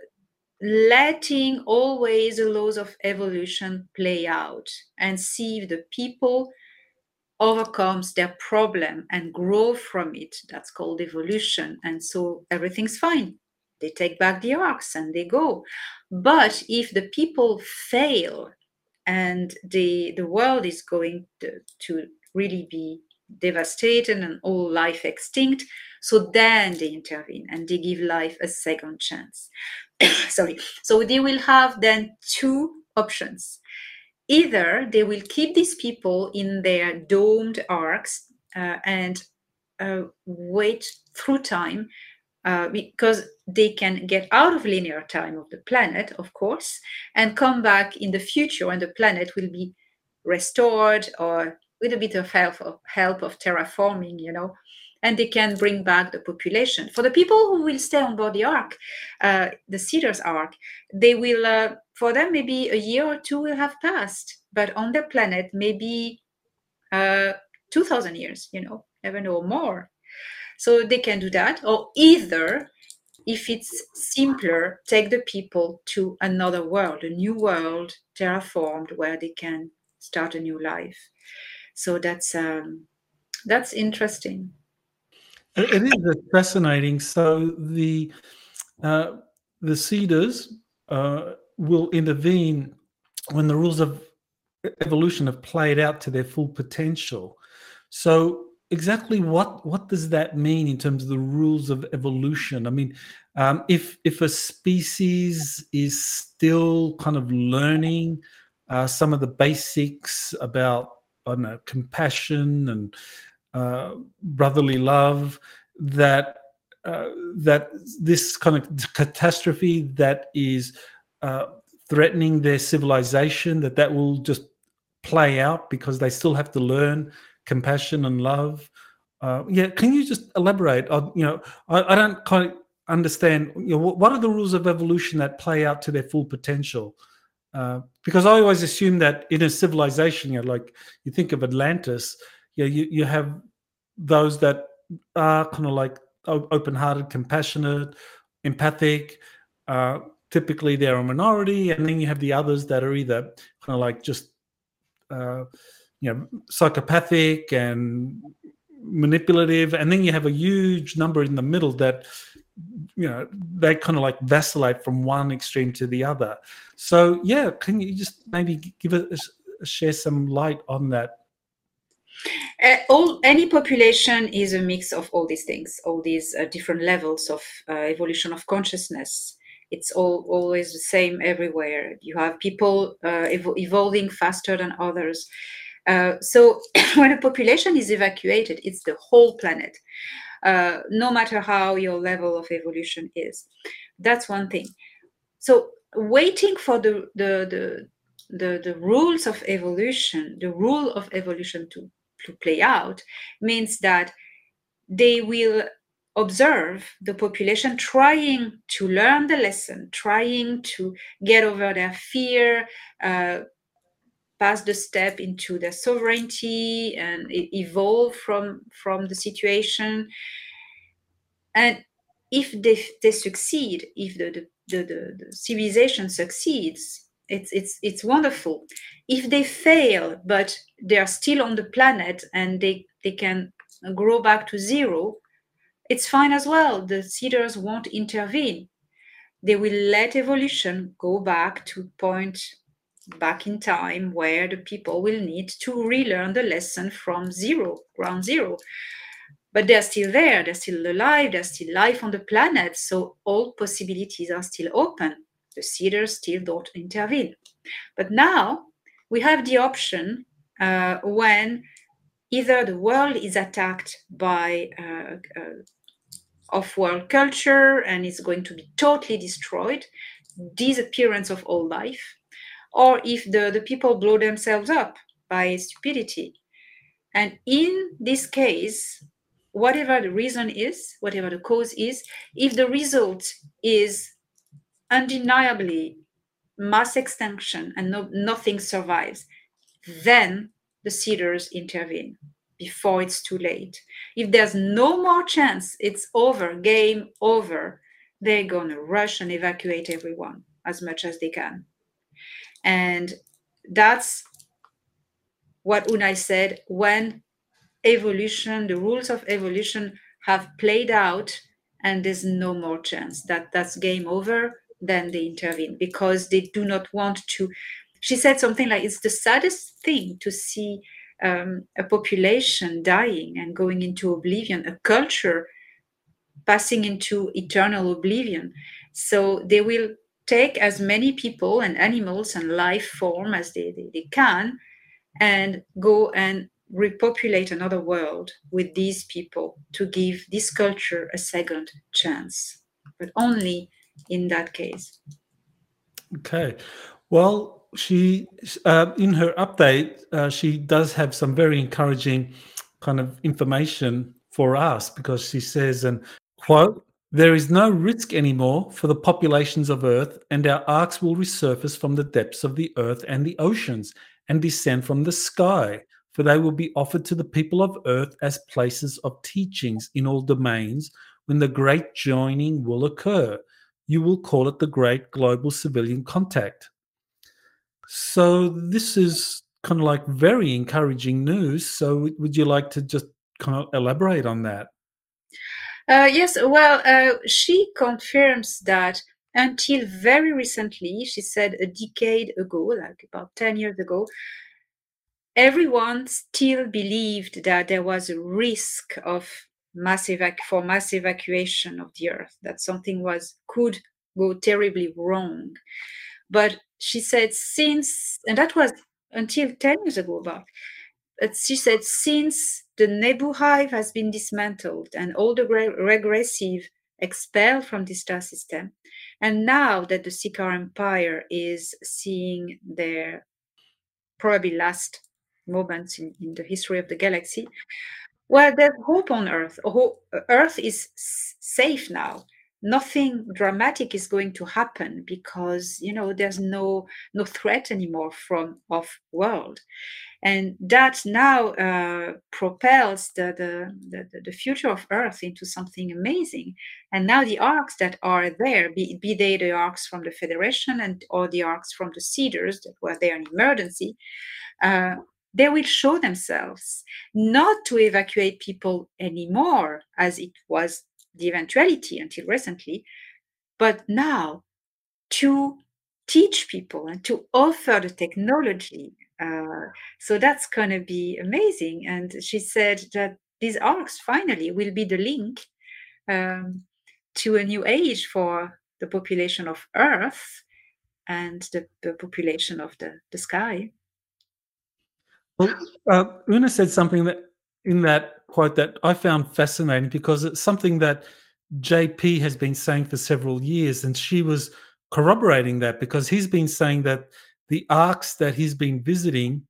letting always the laws of evolution play out and see if the people overcomes their problem and grow from it. That's called evolution and so everything's fine they take back the arks and they go. But if the people fail and the the world is going to, to really be devastated and all life extinct so then they intervene and they give life a second chance. Sorry. So they will have then two options. Either they will keep these people in their domed arks uh, and uh, wait through time uh, because they can get out of linear time of the planet, of course, and come back in the future when the planet will be restored or with a bit of help of help of terraforming, you know, and they can bring back the population. For the people who will stay on board the Ark, uh, the Seeders Ark, they will, uh, for them, maybe a year or two will have passed, but on their planet, maybe uh, 2,000 years, you know, even or more. So they can do that, or either if it's simpler, take the people to another world, a new world, terraformed, where they can start a new life. So that's um, that's interesting.
It is fascinating. So the uh, the seeders uh, will intervene when the rules of evolution have played out to their full potential. So exactly what what does that mean in terms of the rules of evolution? I mean um, if if a species is still kind of learning uh, some of the basics about i don't know compassion and uh, brotherly love that uh, that this kind of catastrophe that is uh, threatening their civilization that that will just play out because they still have to learn compassion and love. Uh, yeah, can you just elaborate? On, you know, I, I don't quite understand. You know, what are the rules of evolution that play out to their full potential? Uh, because I always assume that in a civilization, you know, like you think of Atlantis, you know, you, you have those that are kind of like open-hearted, compassionate, empathic. Uh, typically, they're a minority, and then you have the others that are either kind of like just uh, you know psychopathic and manipulative and then you have a huge number in the middle that you know they kind of like vacillate from one extreme to the other. So yeah can you just maybe give us share some light on that?
Uh, all any population is a mix of all these things all these uh, different levels of uh, evolution of consciousness. It's all always the same everywhere. You have people uh, ev- evolving faster than others uh, so when a population is evacuated, it's the whole planet, uh, no matter how your level of evolution is. That's one thing. So waiting for the the the the, the rules of evolution, the rule of evolution to, to play out means that they will observe the population trying to learn the lesson, trying to get over their fear, uh, pass the step into their sovereignty and evolve from from the situation and if they, they succeed, if the, the, the, the, the civilization succeeds, it's it's it's wonderful. If they fail, but they are still on the planet and they they can grow back to zero, it's fine as well. The seeders won't intervene. They will let evolution go back to point back in time where the people will need to relearn the lesson from zero, ground zero. But they're still there, they're still alive, there's still life on the planet, so all possibilities are still open. The seeders still don't intervene. But now we have the option uh, when either the world is attacked by uh, uh, off-world culture and it's going to be totally destroyed, disappearance of all life, or if the, the people blow themselves up by stupidity. And in this case, whatever the reason is, whatever the cause is, if the result is undeniably mass extinction and no, nothing survives, then the seeders intervene before it's too late. If there's no more chance, it's over, game over, they're going to rush and evacuate everyone as much as they can. And that's what Oona said when evolution, the rules of evolution have played out and there's no more chance that that's game over, then they intervene because they do not want to. She said something like, it's the saddest thing to see um, a population dying and going into oblivion, a culture passing into eternal oblivion. So they will take as many people and animals and life form as they, they, they can and go and repopulate another world with these people to give this culture a second chance, but only in that case.
Okay. Well, she uh, in her update uh, she does have some very encouraging kind of information for us because she says and quote there is no risk anymore for the populations of earth and our arks will resurface from the depths of the earth and the oceans and descend from the sky for they will be offered to the people of earth as places of teachings in all domains when the great joining will occur you will call it the great global civilian contact so this is kind of like very encouraging news. So would you like to just kind of elaborate on that?
Uh, yes, well, uh, she confirms that until very recently, she said a decade ago, like about 10 years ago, everyone still believed that there was a risk of mass evac- for mass evacuation of the earth, that something was could go terribly wrong. But she said since and that was until 10 years ago about she said since the nebu hive has been dismantled and all the regressive expelled from the star system and now that the Ciakahrr empire is seeing their probably last moments in, in the history of the galaxy well there's hope on earth. Earth is safe now. Nothing dramatic is going to happen because you know there's no no threat anymore from off world and that now uh, propels the, the, the, the, future of earth into something amazing and now the arks that are there be, be they the arks from the federation and or the arks from the seeders that were there in emergency uh, they will show themselves not to evacuate people anymore as it was the eventuality until recently, but now to teach people and to offer the technology. Uh, so that's going to be amazing. And she said that these arks finally will be the link um, to a new age for the population of Earth and the, the population of the, the sky.
Well, uh, Oona said something that in that quote that I found fascinating because it's something that JP has been saying for several years, and she was corroborating that because he's been saying that the arks that he's been visiting,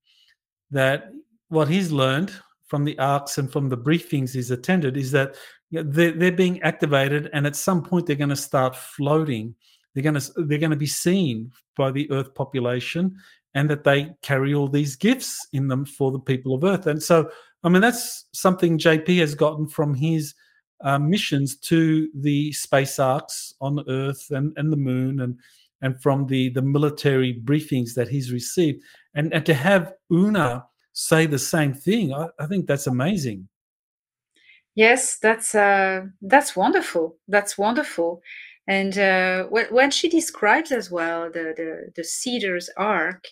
that what he's learned from the arks and from the briefings he's attended is that they're, they're being activated, and at some point they're going to start floating. They're going to they're going to be seen by the Earth population, and that they carry all these gifts in them for the people of Earth. And so I mean, that's something JP has gotten from his uh, missions to the space arks on Earth and, and the Moon, and and from the the military briefings that he's received, and and to have Oona say the same thing, I, I think that's amazing.
Yes, that's uh, that's wonderful. That's wonderful. And uh, when, when she describes as well the the, the Seeders ark,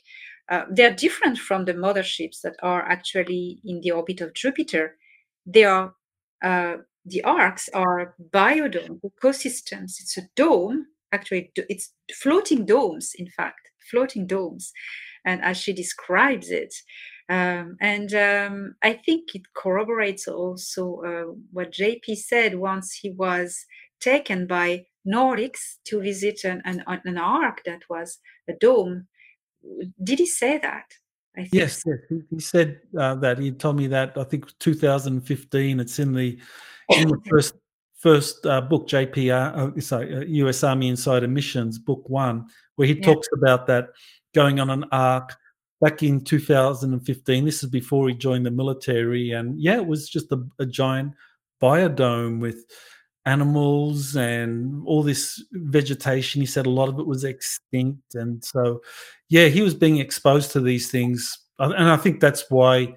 uh, they're different from the motherships that are actually in the orbit of Jupiter. They are uh, the arks are biodome ecosystems. It's a dome. Actually, it's floating domes. In fact, floating domes, and as she describes it, um, and um, I think it corroborates also uh, what JP said once he was taken by Nordics to visit an, an, an ark that was a dome. Did he say that?
yes, yes, he, he said uh, that. He told me that. I think 2015. It's in the in the first first uh, book, JPR, uh, sorry, U.S. uh, Army Insider Missions, book one, where he yeah. talks about that going on an ark back in 2015. This is before he joined the military, and yeah, it was just a, a giant biodome with animals and all this vegetation. He said a lot of it was extinct, and so yeah, he was being exposed to these things, and I think that's why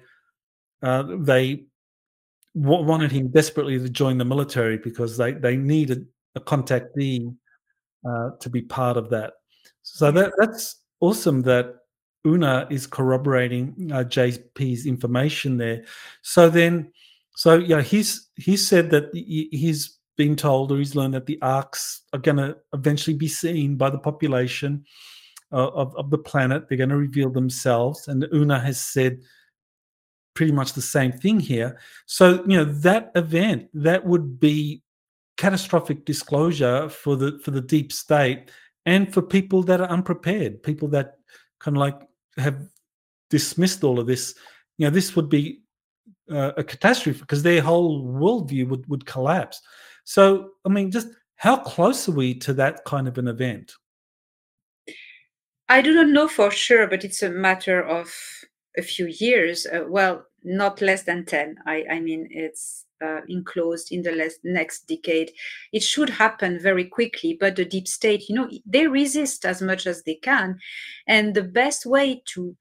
uh, they wanted him desperately to join the military because they they needed a contactee uh, to be part of that. So that that's awesome that Oona is corroborating uh, JP's information there. So then, so yeah, he's he said that he's been told or he's learned that the arks are going to eventually be seen by the population uh, of, of the planet. They're going to reveal themselves, and Oona has said pretty much the same thing here. So you know that event that would be catastrophic disclosure for the for the deep state and for people that are unprepared, people that kind of like have dismissed all of this, you know, this would be uh, a catastrophe because their whole worldview would, would collapse. So, I mean, just how close are we to that kind of an event?
I do not know for sure, but it's a matter of a few years. Uh, well, not less than 10. I, I mean, it's uh, enclosed in the next decade. It should happen very quickly, but the deep state, you know, they resist as much as they can. And the best way to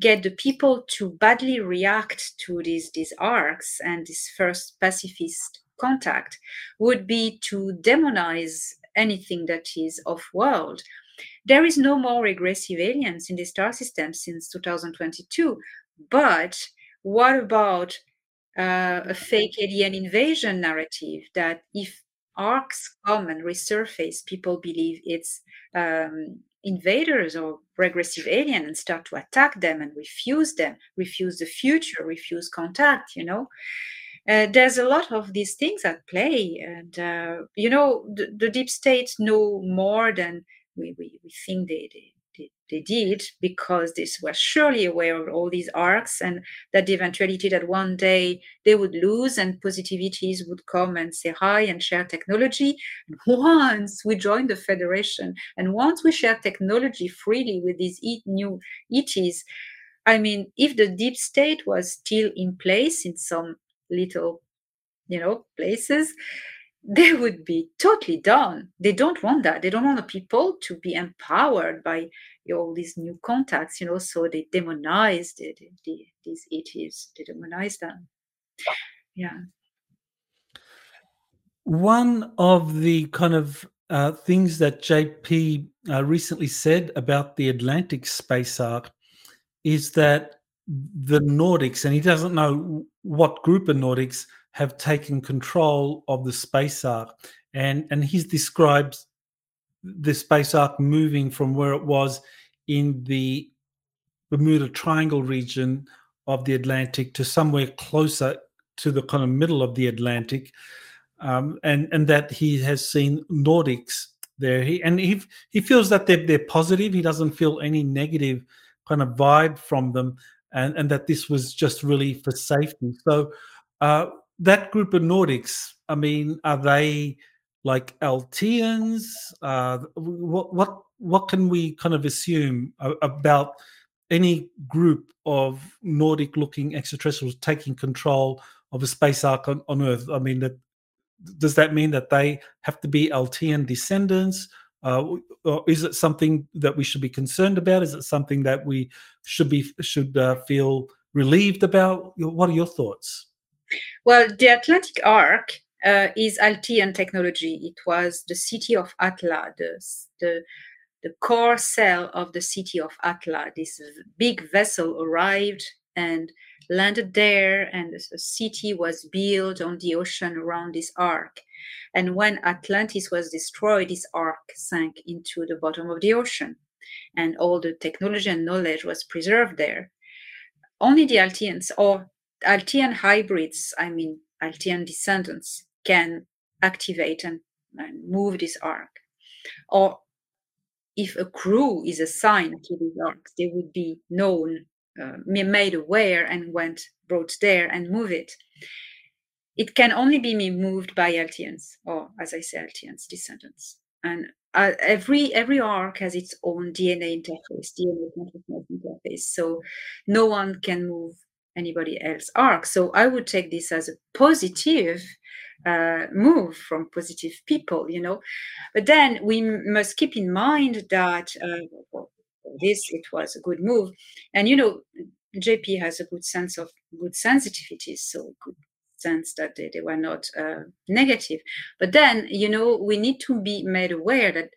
get the people to badly react to these, these arks and this first pacifist contact would be to demonize anything that is off world. There is no more regressive aliens in the star system since 2022. But what about uh, a fake alien invasion narrative that if arks come and resurface, people believe it's um, invaders or regressive alien and start to attack them and refuse them, refuse the future, refuse contact, you know. Uh, there's a lot of these things at play and uh, you know the, the, deep state know more than we, we, we think they, they, they, they did because they were surely aware of all these arks and that the eventuality that one day they would lose and positivities would come and say hi and share technology. And once we join the federation and once we share technology freely with these new ETs, I mean, if the deep state was still in place in some little, you know, places, they would be totally done. They don't want that. They don't want the people to be empowered by all these new contacts, you know. So they demonize the, these ETs. They demonize them. Yeah.
One of the kind of uh, things that JP uh, recently said about the Atlantic space ark is that the Nordics, and he doesn't know what group of Nordics, have taken control of the space ark. And, and he describes the space ark moving from where it was in the Bermuda Triangle region of the Atlantic to somewhere closer to the kind of middle of the Atlantic, um, and and that he has seen Nordics there. He and he he feels that they're they're positive. He doesn't feel any negative kind of vibe from them, and and that this was just really for safety. So, uh, that group of Nordics, I mean, are they like Alteans? Uh, what what what can we kind of assume about any group of Nordic-looking extraterrestrials taking control of a space ark on, on Earth? I mean, that does that mean that they have to be Altean descendants? Uh, or is it something that we should be concerned about? Is it something that we should be should uh, feel relieved about? What are your thoughts?
Well, the Atlantic Ark uh, is Altean technology. It was the city of Atla, the, the, the core cell of the city of Atla. This big vessel arrived and landed there, and a city was built on the ocean around this ark. And when Atlantis was destroyed, this ark sank into the bottom of the ocean, and all the technology and knowledge was preserved there. Only the Alteans or Altean hybrids, I mean Altean descendants, can activate and, and move this ark. Or if a crew is assigned to these arks, they would be known, uh, made aware, and went brought there and move it. It can only be moved by Alteans, or as I say, Alteans descendants. And uh, every every ark has its own DNA interface, DNA consciousness interface. So no one can move anybody else ark. So I would take this as a positive uh, move from positive people, you know. But then we must keep in mind that uh, this it was a good move, and you know, JP has a good sense of good sensitivities, so good sense that they, they were not uh, negative. But then you know we need to be made aware that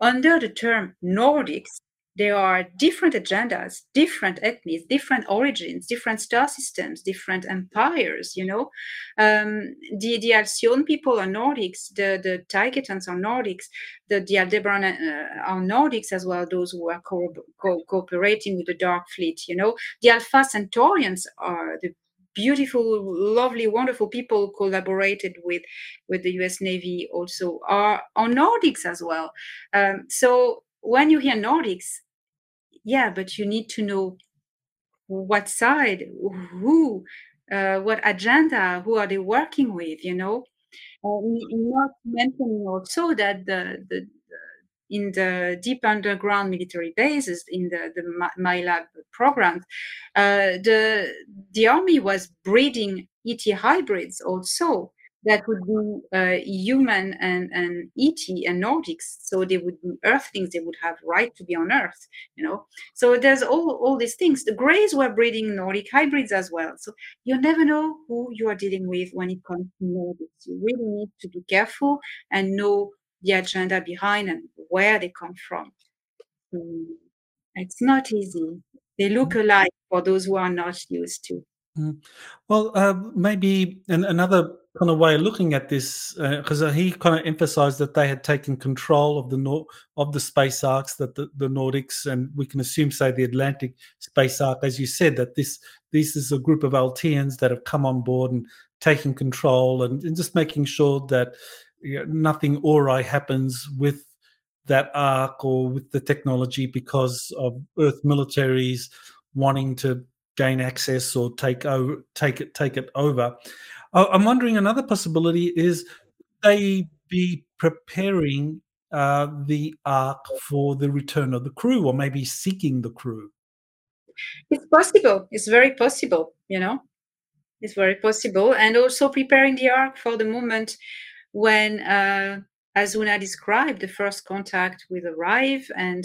under the term Nordics, there are different agendas, different ethnies, different origins, different star systems, different empires. You know, um, the the Alcyon people are Nordics, the the Taygetans are Nordics, the the Aldebaran uh, are Nordics as well. Those who are co- co- cooperating with the Dark Fleet. You know, the Alpha Centaurians are the beautiful lovely wonderful people collaborated with with the us navy also are are nordics as well um, so when you hear Nordics, yeah, but you need to know what side, who, uh, what agenda, who are they working with, you know? Uh, not mentioning also that the, the, in the deep underground military bases in the, the MILAB program, uh, the, the army was breeding ET hybrids also that would be uh, human and, and ET and Nordics. So they would be Earthlings. They would have right to be on Earth, you know. So there's all, all these things. The Greys were breeding Nordic hybrids as well. So you never know who you are dealing with when it comes to Nordics. You really need to be careful and know the agenda behind and where they come from. Mm. It's not easy. They look mm. alike for those who are not used to.
Mm. Well, uh, maybe an, another kind of way of looking at this, because uh, uh, he kind of emphasized that they had taken control of the Nor- of the space arks that the, the, Nordics, and we can assume, say, the Atlantic space ark. As you said, that this this is a group of Alteans that have come on board and taking control, and, and just making sure that you know, nothing awry happens with that ark or with the technology because of Earth militaries wanting to gain access or take over take it take it over i'm wondering another possibility is they be preparing uh, the ark for the return of the crew or maybe seeking the crew.
It's possible. It's very possible you know? It's very possible. And also preparing the ark for the moment when uh, as Oona described the first contact will arrive and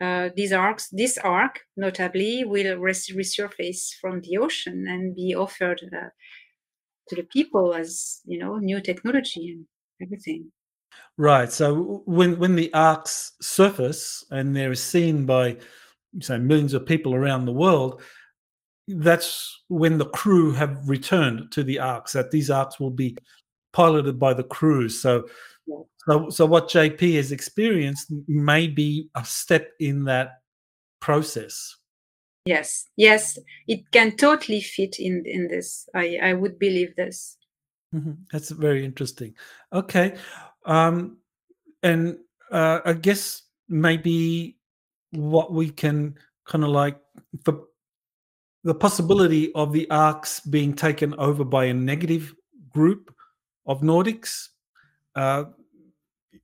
uh, these arks, this ark, notably, will res- resurface from the ocean and be offered uh, to the people as you know new technology and everything.
Right. So when when the arks surface and they're seen by say millions of people around the world, that's when the crew have returned to the arks That these arks will be piloted by the crew. So so, so what JP has experienced may be a step in that process.
Yes, yes, it can totally fit in in this. I I would believe this.
Mm-hmm. That's very interesting. Okay, um, and uh, I guess maybe what we can kind of like the the possibility of the arks being taken over by a negative group of Nordics. Uh,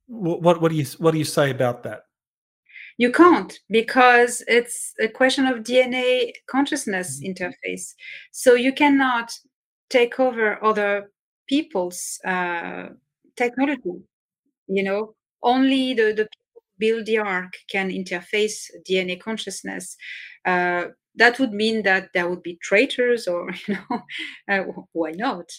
what what do you what do you say about that?
You can't because it's a question of DNA consciousness mm-hmm. interface. So you cannot take over other people's uh, technology. You know, only the, the people build the ark can interface DNA consciousness. Uh, that would mean that there would be traitors, or you know, uh, why not?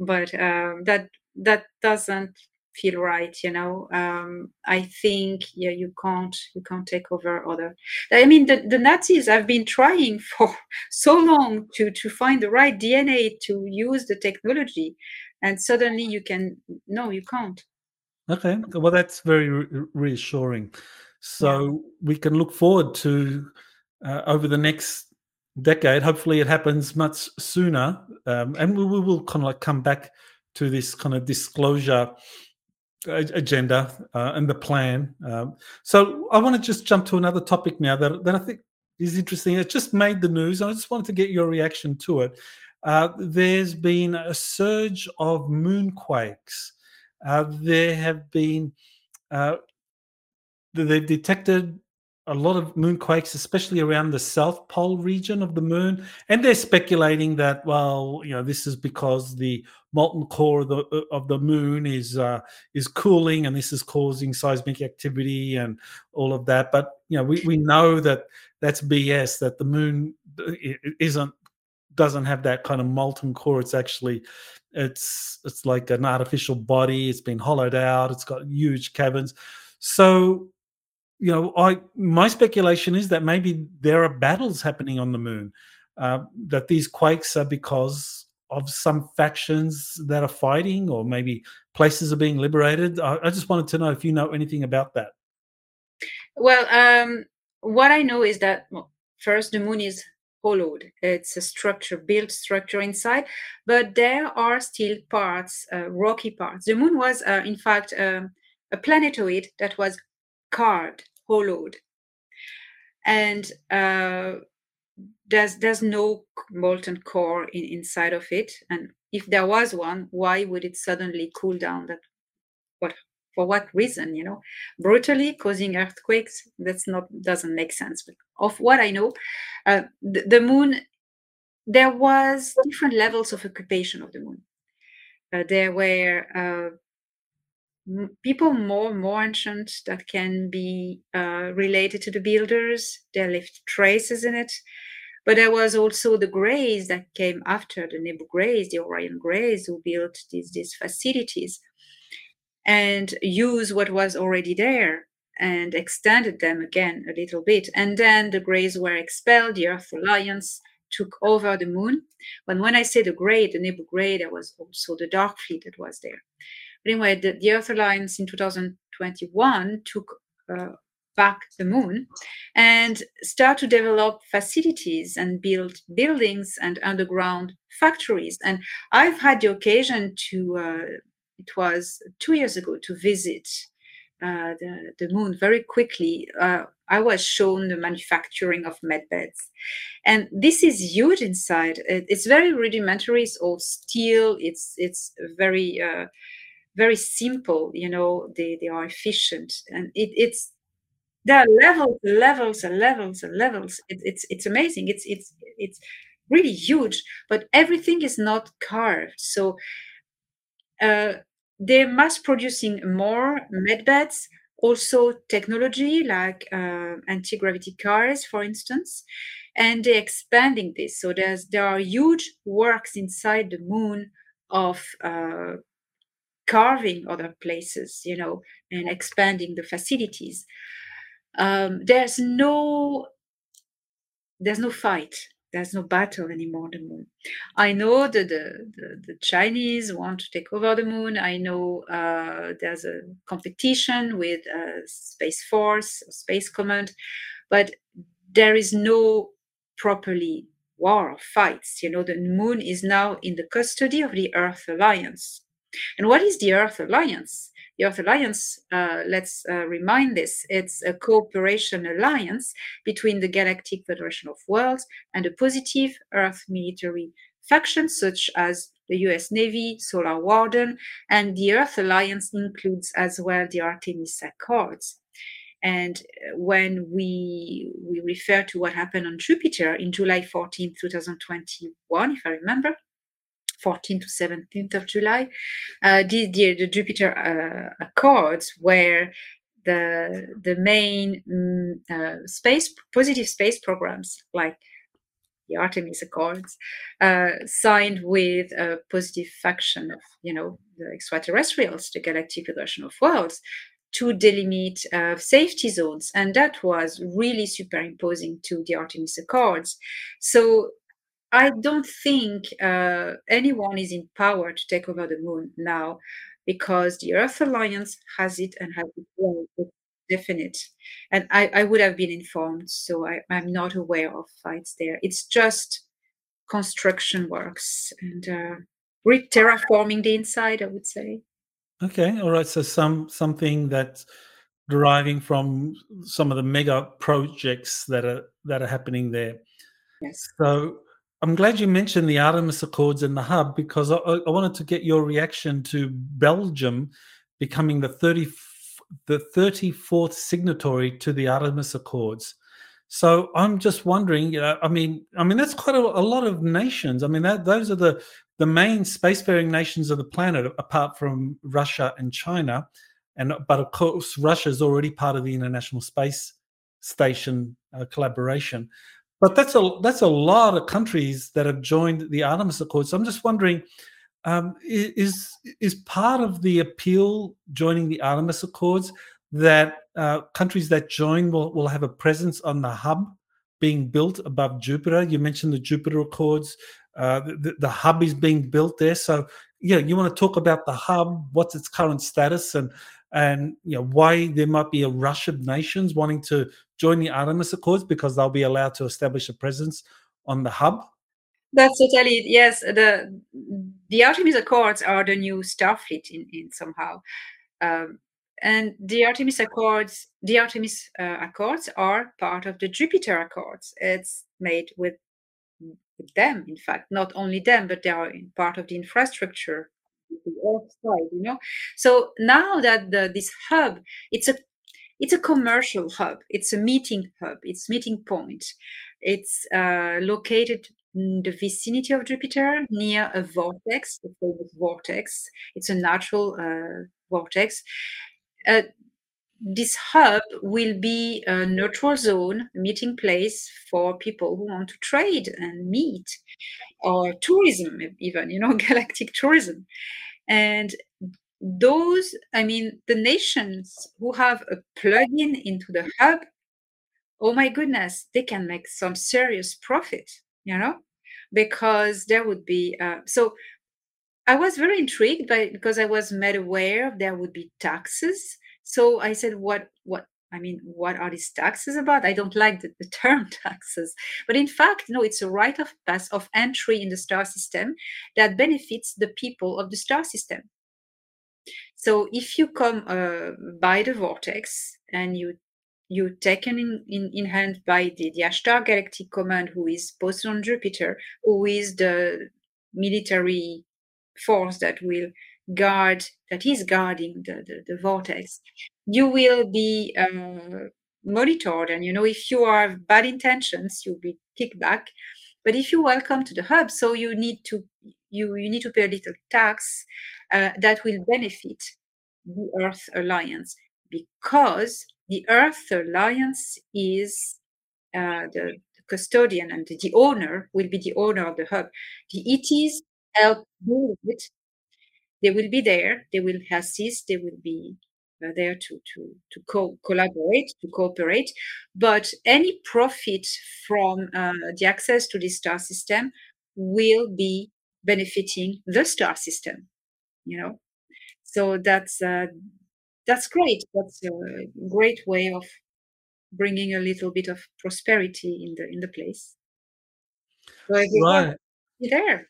But um, that that doesn't feel right you know? Um, i think yeah you can't you can't take over other. I mean the, the nazis have been trying for so long to to find the right dna to use the technology and suddenly you can no you can't.
Okay well that's very re- reassuring. So yeah. we can look forward to uh, over the next decade. Hopefully it happens much sooner. Um, and we, we will kind of like come back to this kind of disclosure agenda uh, and the plan. Um, so I want to just jump to another topic now that, that I think is interesting. It just made the news. I just wanted to get your reaction to it. Uh, there's been a surge of moonquakes. Uh, there have been, uh, they've detected a lot of moonquakes, especially around the south pole region of the moon. And they're speculating that, well, you know, this is because the molten core of the of the moon is uh, is cooling, and this is causing seismic activity and all of that. But you know, we, we know that that's BS. That the moon isn't doesn't have that kind of molten core. It's actually it's it's like an artificial body. It's been hollowed out. It's got huge caverns. So you know, I my speculation is that maybe there are battles happening on the moon. Uh, that these quakes are because of some factions that are fighting, or maybe places are being liberated. I, I just wanted to know if you know anything about that.
Well, um, what I know is that well, first the moon is hollowed. It's a structure, built structure inside, but there are still parts, uh, rocky parts. The moon was, uh, in fact, um, a planetoid that was carved hollowed and uh, there's there's no molten core in, inside of it. And if there was one why would it suddenly cool down? That what for what reason you know? Brutally causing earthquakes that's not doesn't make sense. But of what i know uh, the, the, moon there was different levels of occupation of the moon. Uh, there were uh, people more more ancient that can be uh, related to the builders. They left traces in it. But there was also the Greys that came after the Nebu Greys, the Orion Greys, who built these, these facilities and used what was already there and extended them again a little bit. And then the Greys were expelled, the Earth Alliance took over the moon. But when I say the Grey, the Nebu Grey, there was also the Dark Fleet that was there. But anyway, the, the Earth Alliance in 2021 took uh, back the moon and start to develop facilities and build buildings and underground factories. And I've had the occasion to, uh, it was two years ago, to visit uh, the, the moon very quickly. Uh, I was shown the manufacturing of medbeds. And this is huge inside. It, it's very rudimentary. It's all steel. It's, it's very, uh, very simple you know they, they are efficient and it, it's there are levels levels and levels and levels. It, it's it's amazing. It's it's it's really huge but everything is not carved. So uh, they're mass producing more medbeds also technology like uh, anti-gravity cars for instance and they're expanding this. So there's there are huge works inside the moon of uh, carving other places, you know, and expanding the facilities. Um, there's no there's no fight. There's no battle anymore on the moon. I know that the, the, the Chinese want to take over the moon. I know uh, there's a competition with uh, Space Force, Space Command, but there is no properly war or fights. You know, the moon is now in the custody of the Earth Alliance. And what is the Earth Alliance? The Earth Alliance, uh, let's uh, remind this, it's a cooperation alliance between the Galactic Federation of Worlds and a positive Earth military factions such as the US Navy, Solar Warden, and the Earth Alliance includes as well the Artemis Accords. And uh, when we we refer to what happened on Jupiter in July 14, 2021, if I remember, 14th to 17th of July, uh, the, the, the Jupiter uh, Accords, where the the main um, uh, space positive space programs like the Artemis Accords uh, signed with a positive faction of you know the extraterrestrials, the Galactic Federation of Worlds, to delimit uh, safety zones, and that was really superimposing to the Artemis Accords. So I don't think uh, anyone is in power to take over the moon now because the Earth Alliance has it and has it well, definite. And I, I would have been informed, so I, I'm not aware of fights there. It's just construction works and uh, terraforming the inside, I would say.
Okay, all right. So some something that's deriving from some of the mega projects that are that are happening there.
Yes.
So I'm glad you mentioned the Artemis Accords and the hub because I, I wanted to get your reaction to Belgium becoming the 30, the 34th signatory to the Artemis Accords. So I'm just wondering, you know, I mean, I mean that's quite a, a lot of nations. I mean, that those are the the main spacefaring nations of the planet, apart from Russia and China. And but of course, Russia is already part of the International Space Station uh, collaboration. But that's a that's a lot of countries that have joined the Artemis Accords. So I'm just wondering, um, is is part of the appeal joining the Artemis Accords that uh, countries that join will, will have a presence on the hub being built above Jupiter? You mentioned the Jupiter Accords. Uh, the, the hub is being built there. So yeah, you want to talk about the hub? What's its current status and and you know why there might be a rush of nations wanting to join the Artemis Accords because they'll be allowed to establish a presence on the hub.
That's totally yes. The the Artemis Accords are the new Starfleet in, in somehow, um, and the Artemis Accords, the Artemis uh, Accords are part of the Jupiter Accords. It's made with, them, in fact, not only them, but they are part of the infrastructure the Earth side, you know. So now that the, this hub, it's a it's a commercial hub. It's a meeting hub. It's meeting point. It's uh, located in the vicinity of Jupiter near a vortex, the famous vortex. It's a natural uh, vortex. Uh, this hub will be a neutral zone, meeting place for people who want to trade and meet, or tourism, even, you know, galactic tourism. And those, I mean, the nations who have a plug-in into the hub, oh my goodness, they can make some serious profit, you know, because there would be uh, so. I was very intrigued by because I was made aware there would be taxes. So I said, "What? What? I mean, what are these taxes about? I don't like the, the term taxes, but in fact, no, it's a right of pass of entry in the star system that benefits the people of the star system. So if you come uh, by the vortex and you you taken in, in, in hand by the, the Ashtar Galactic Command, who is posted on Jupiter, who is the military force that will guard that is guarding the, the, the vortex, you will be uh, monitored. And you know, if you are bad intentions, you'll be kicked back. But if you welcome to the hub, so you need to you you need to pay a little tax uh, that will benefit the Earth Alliance because the Earth Alliance is uh, the, the, custodian and the, owner will be the owner of the hub. The ETs help build it. They will be there. They will assist. They will be uh, there to to to co- collaborate, to cooperate. But any profit from uh, the access to the star system will be benefiting the star system. You know, so that's uh, that's great. That's a great way of bringing a little bit of prosperity in the in the place. So right. there.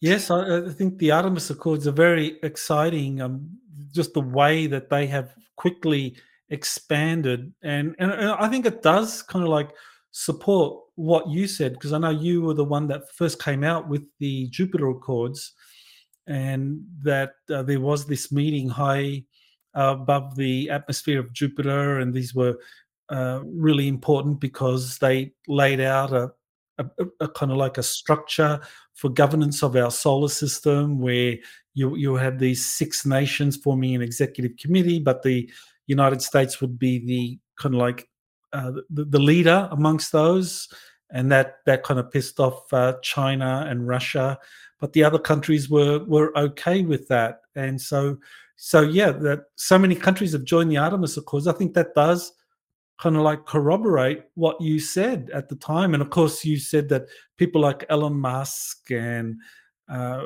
Yes, I, I, think the Artemis Accords are very exciting. Um, just the way that they have quickly expanded, and, and, and I think it does kind of like support what you said because I know you were the one that first came out with the Jupiter Accords, and that uh, there was this meeting high above the atmosphere of Jupiter, and these were uh, really important because they laid out a, a, a, kind of like a structure for governance of our solar system, where you you have these six nations forming an executive committee, but the United States would be the kind of like uh, the, the, leader amongst those, and that that kind of pissed off uh, China and Russia. But the other countries were were okay with that, and so so yeah, that so many countries have joined the Artemis Accords. I think that does kind of like corroborate what you said at the time. And of course, you said that people like Elon Musk and uh,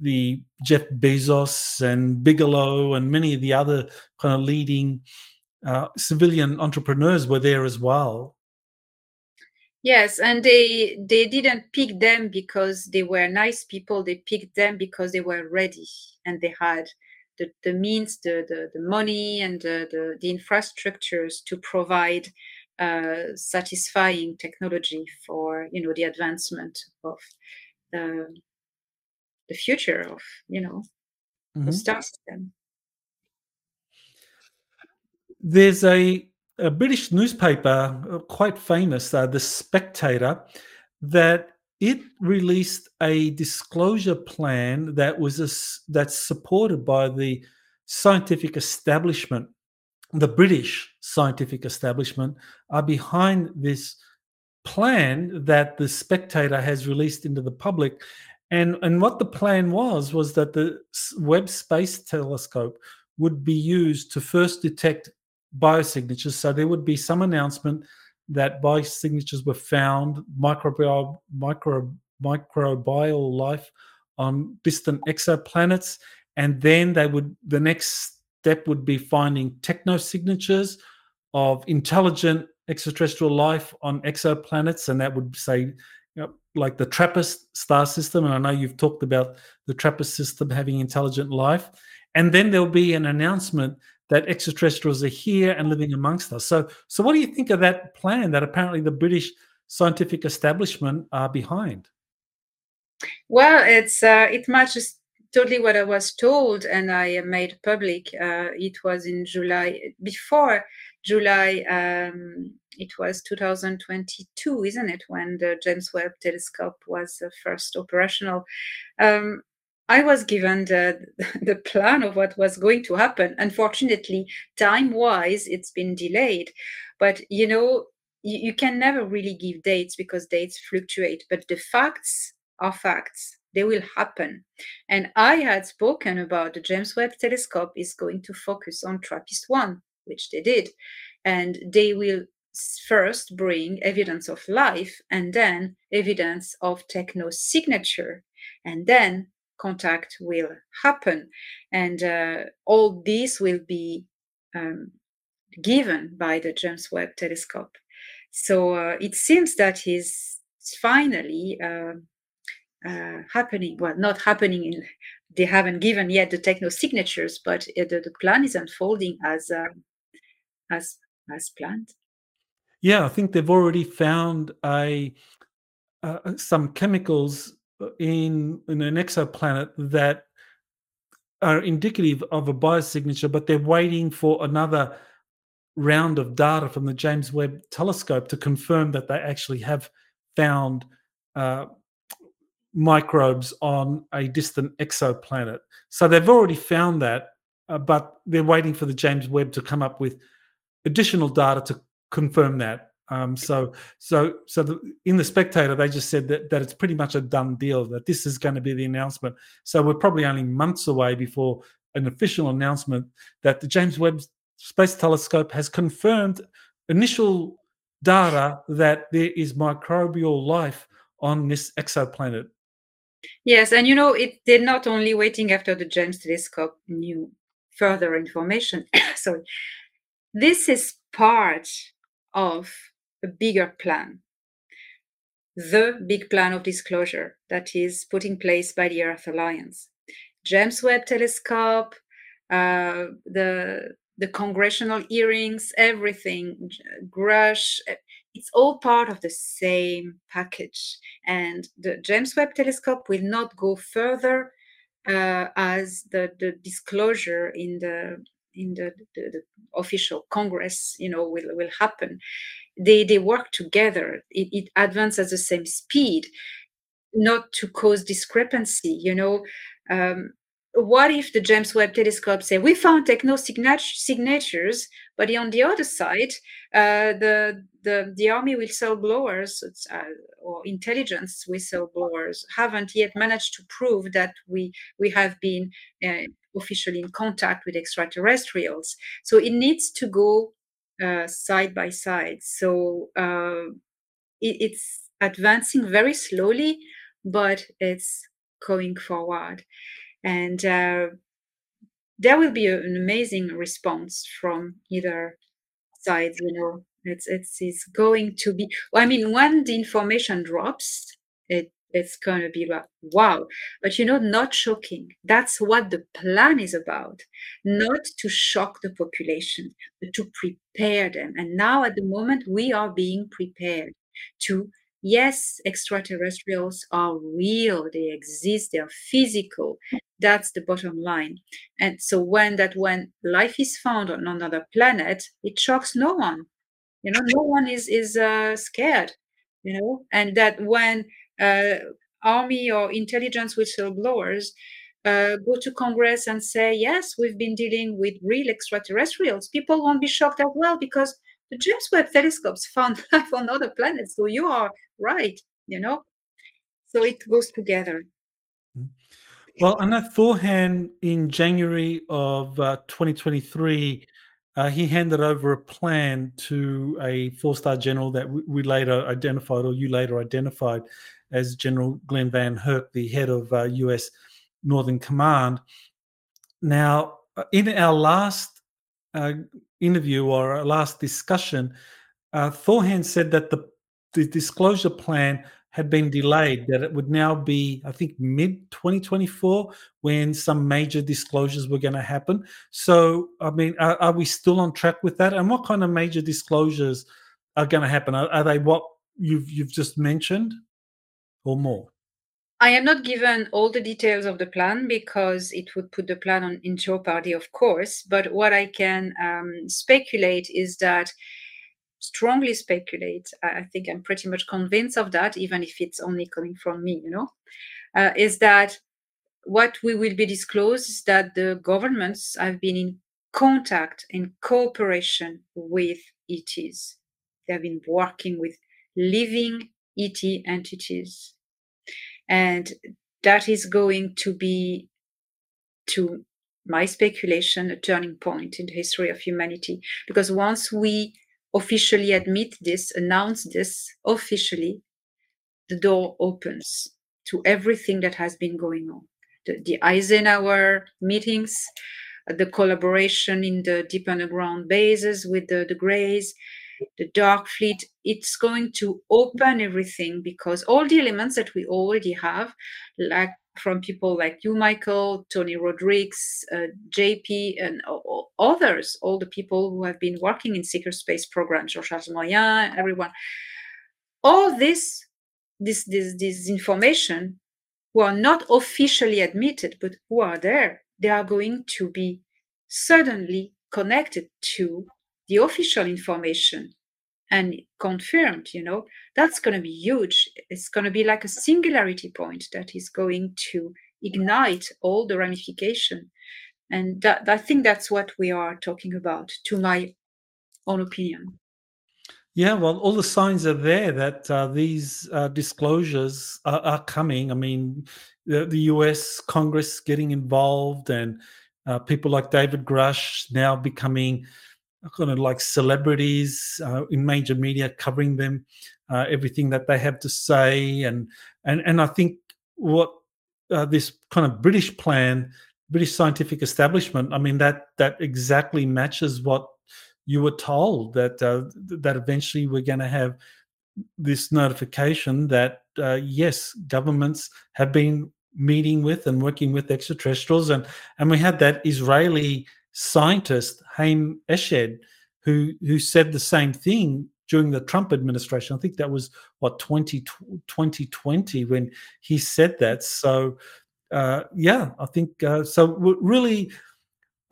the Jeff Bezos and Bigelow and many of the other kind of leading uh, civilian entrepreneurs were there as well.
Yes, and they they didn't pick them because they were nice people. They picked them because they were ready and they had the, the means, the, the, the money, and the, the, the infrastructures to provide uh, satisfying technology for you know the advancement of the the future of you know mm-hmm. the star system.
There's a, a British newspaper, uh, quite famous, uh, The Spectator, that it released a disclosure plan that was a, that's supported by the scientific establishment the british scientific establishment are behind this plan that the spectator has released into the public. And and what the plan was was that the webb space telescope would be used to first detect biosignatures so there would be some announcement that biosignatures were found microbial, micro, microbial life on distant exoplanets. And then they would the next step would be finding technosignatures of intelligent extraterrestrial life on exoplanets, and that would say you know, like the TRAPPIST star system. And I know you've talked about the TRAPPIST system having intelligent life. And then there'll be an announcement that extraterrestrials are here and living amongst us. So, so what do you think of that plan that apparently the British scientific establishment are behind?
Well, it's uh, it matches totally what I was told, and I made public. Uh, it was in July before July. Um, it was 2022, isn't it, when the James Webb Telescope was uh, first operational? Um, I was given the, the plan of what was going to happen. Unfortunately, time wise, it's been delayed. But you know, you, you can never really give dates because dates fluctuate. But the facts are facts they will happen. And I had spoken about the James Webb Telescope is going to focus on TRAPPIST 1, which they did. And they will first bring evidence of life and then evidence of techno signature. And then contact will happen. And uh, all this will be um, given by the James Webb Telescope. So uh, it seems that is finally uh, uh, happening. Well, not happening in. They haven't given yet the techno signatures, but the, the plan is unfolding as um, as as planned.
Yeah, I think they've already found a uh, some chemicals in in an exoplanet that are indicative of a biosignature, but they're waiting for another round of data from the James Webb Telescope to confirm that they actually have found uh, microbes on a distant exoplanet. So they've already found that, uh, but they're waiting for the James Webb to come up with additional data to confirm that. Um, so, so, so the, in the Spectator, they just said that that it's pretty much a done deal that this is going to be the announcement. So we're probably only months away before an official announcement that the James Webb Space Telescope has confirmed initial data that there is microbial life on this exoplanet.
Yes, and you know, it they're not only waiting after the James Telescope knew further information. Sorry, this is part of a bigger plan. The big plan of disclosure that is put in place by the Earth Alliance. James Webb Telescope, uh, the the congressional hearings, everything, Grush, it's all part of the same package. And the James Webb Telescope will not go further uh, as the, the disclosure in the in the, the, the, official Congress, you know, will will happen they they work together it, it advances at the same speed not to cause discrepancy. You know, um, what if the James Webb Telescope say we found techno signatures, but on the other side, uh, the the the army whistleblowers uh, or intelligence whistleblowers haven't yet managed to prove that we we have been uh, officially in contact with extraterrestrials. So it needs to go uh, side by side. So uh, it, it's advancing very slowly, but it's going forward and uh, there will be an amazing response from either side you know it's it's it's going to be i mean when the information drops it it's going to be like wow. But you know not shocking. That's what the plan is about. Not to shock the population but to prepare them. And now at the moment we are being prepared to yes extraterrestrials are real they exist they are physical. That's the bottom line. And so when that when life is found on another planet it shocks no one. You know no one is is uh, scared you know? And that when army or intelligence whistleblowers uh, go to congress and say yes we've been dealing with real extraterrestrials. People won't be shocked as well because the james webb telescopes found life on other planets so you are right you know? So it goes together.
Well, I know Thor Han in January of uh, 2023, uh, he handed over a plan to a four star general that we, we, later identified, or you later identified, as General Glen VanHerck, the head of uh, US Northern Command. Now, uh, in our last uh, interview or our last discussion, uh, Thor Han said that the, the disclosure plan had been delayed, that it would now be, I think, mid 2024 when some major disclosures were going to happen. So, I mean, are, are, we still on track with that? And what kind of major disclosures are going to happen? Are, are they what you've you've just mentioned, or more?
I am not given all the details of the plan because it would put the plan on, in jeopardy, of course. But what I can um, speculate is that strongly speculate, I think I'm pretty much convinced of that, even if it's only coming from me, you know, uh, is that what we will be disclosed is that the governments have been in contact and cooperation with ETs. They have been working with living ET entities. And that is going to be, to my speculation, a turning point in the history of humanity. Because once we officially admit this, announce this officially, the door opens to everything that has been going on. The, the Eisenhower meetings, the collaboration in the deep underground bases with the, the Greys, the Dark Fleet, it's going to open everything because all the elements that we already have, like from people like you, Michael, Tony Rodrigues, uh, JP, and others, all the people who have been working in secret space programs, Jean-Charles Moyen, everyone. All this, this, this, this information, who are not officially admitted, but who are there, they are going to be suddenly connected to the official information and confirmed you know that's going to be huge. It's going to be like a singularity point that is going to ignite all the ramification. And that, i think that's what we are talking about to my own opinion.
Yeah well all the signs are there that uh, these uh, disclosures are, are, coming. I mean the, the, us congress getting involved and uh, people like david grush now becoming kind of like celebrities uh, in major media covering them, uh, everything that they have to say, and and and I think what uh, this kind of British plan, British scientific establishment, I mean that that exactly matches what you were told that uh, that eventually we're going to have this notification that uh, yes, governments have been meeting with and working with extraterrestrials, and and we had that Israeli scientist Haim Eshed, who who said the same thing during the Trump administration. I think that was what 20, 2020 when he said that. So uh, yeah, I think uh, so. Really,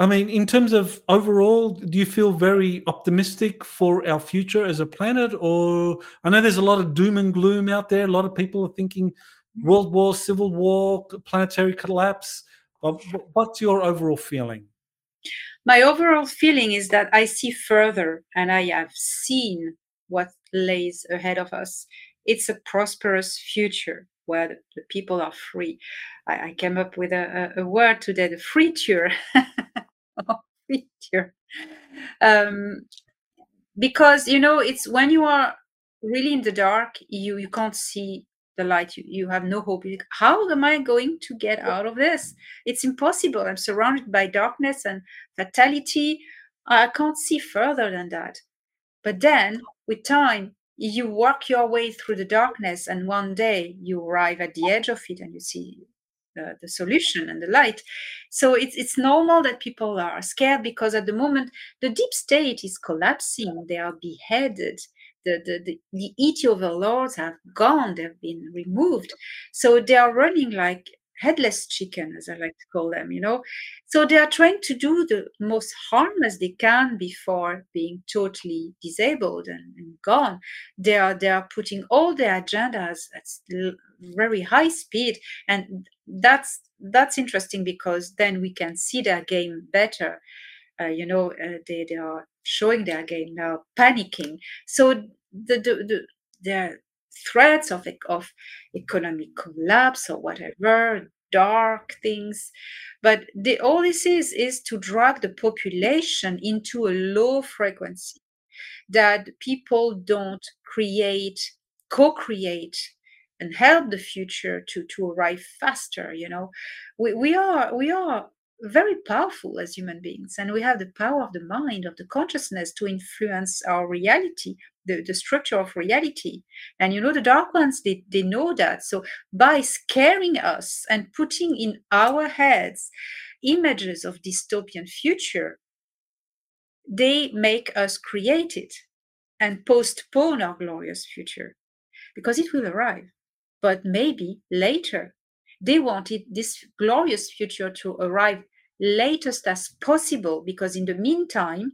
I mean, in terms of overall, do you feel very optimistic for our future as a planet? Or I know there's a lot of doom and gloom out there. A lot of people are thinking world war, civil war, planetary collapse. What's your overall feeling?
My overall feeling is that I see further and I have seen what lays ahead of us. It's a prosperous future where the, people are free. I, I, came up with a, a, word today, the free tour. free. Um, because you know it's when you are really in the dark you you can't see the light you, you have no hope. How am i going to get out of this? It's impossible. I'm surrounded by darkness and fatality. I can't see further than that. But then with time you work your way through the darkness and one day you arrive at the edge of it and you see the, the solution and the light. So it's it's normal that people are scared because at the moment the deep state is collapsing. They are beheaded the, the, the, the have gone, they've been removed. So they are running like headless chicken, as I like to call them, you know. So they are trying to do the most harm as they can before being totally disabled and, and gone. They are they are putting all their agendas at very high speed, and that's that's interesting because then we can see their game better. Uh, you know, uh, they they are showing their game now, panicking. So the the, the threats of of economic collapse or whatever dark things but the, all this is is to drag the population into a low frequency that people don't create co-create and help the future to to arrive faster you know we, we are we are very powerful as human beings and we have the power of the mind of the consciousness to influence our reality the, the structure of reality. And you know the dark ones they, they know that. So by scaring us and putting in our heads images of dystopian future they make us create it and postpone our glorious future because it will arrive. But maybe later they wanted this glorious future to arrive latest as possible because in the meantime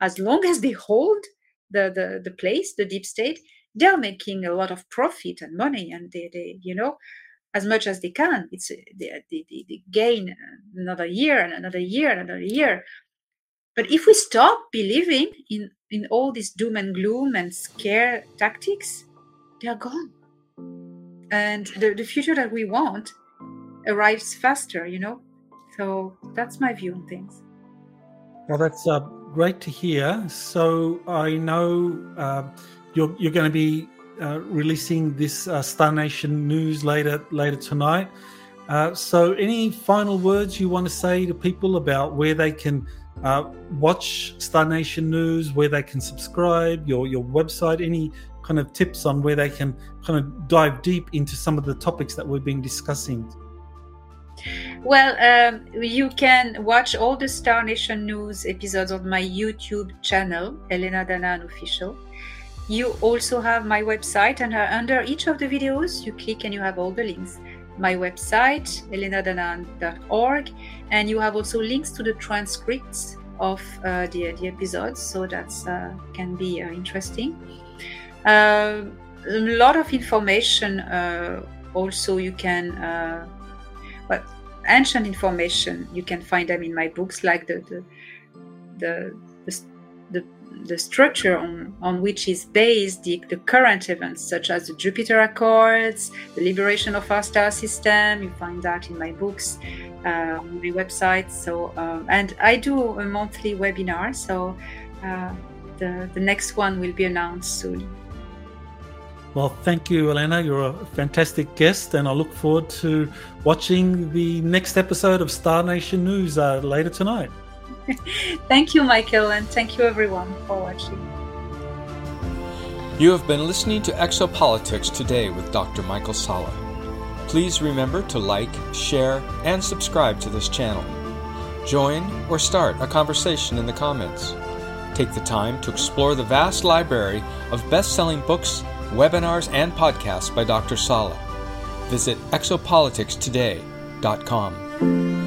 as long as they hold the, the, the place, the deep state, they're making a lot of profit and money, and they, they you know, as much as they can. It's they, they, they gain another year and another year and another year. But if we stop believing in in all this doom and gloom and scare tactics, they are gone, and the, the future that we want arrives faster. You know, so that's my view on things.
Well, that's uh, great to hear. So I know uh, you're you're going to be uh, releasing this uh, Star Nation news later later tonight. Uh, so, any final words you want to say to people about where they can uh, watch Star Nation news, where they can subscribe, your your website, any kind of tips on where they can kind of dive deep into some of the topics that we've been discussing?
Well, um, you can watch all the Star Nation news episodes on my YouTube channel, Elena Danaan Official. You also have my website, and uh, under each of the videos, you click and you have all the links. My website, elenadanaan.org, and you have also links to the transcripts of uh, the, the episodes, so that uh, can be uh, interesting. Uh, a lot of information uh, also you can but ancient information you can find them in my books like the the the, the, the, the structure on, on which is based the, the current events such as the jupiter accords the liberation of our star system you find that in my books uh, on my website. So um, and i do a monthly webinar so uh, the, the next one will be announced soon
well, thank you, Elena. You're a fantastic guest, and I look forward to watching the next episode of Star Nation News uh, later tonight.
thank you, Michael, and thank you, everyone, for watching.
You have been listening to Exopolitics today with Dr. Michael Salla. Please remember to like, share, and subscribe to this channel. Join or start a conversation in the comments. Take the time to explore the vast library of best selling books webinars, and podcasts by Dr. Salla. Visit exopoliticstoday.com.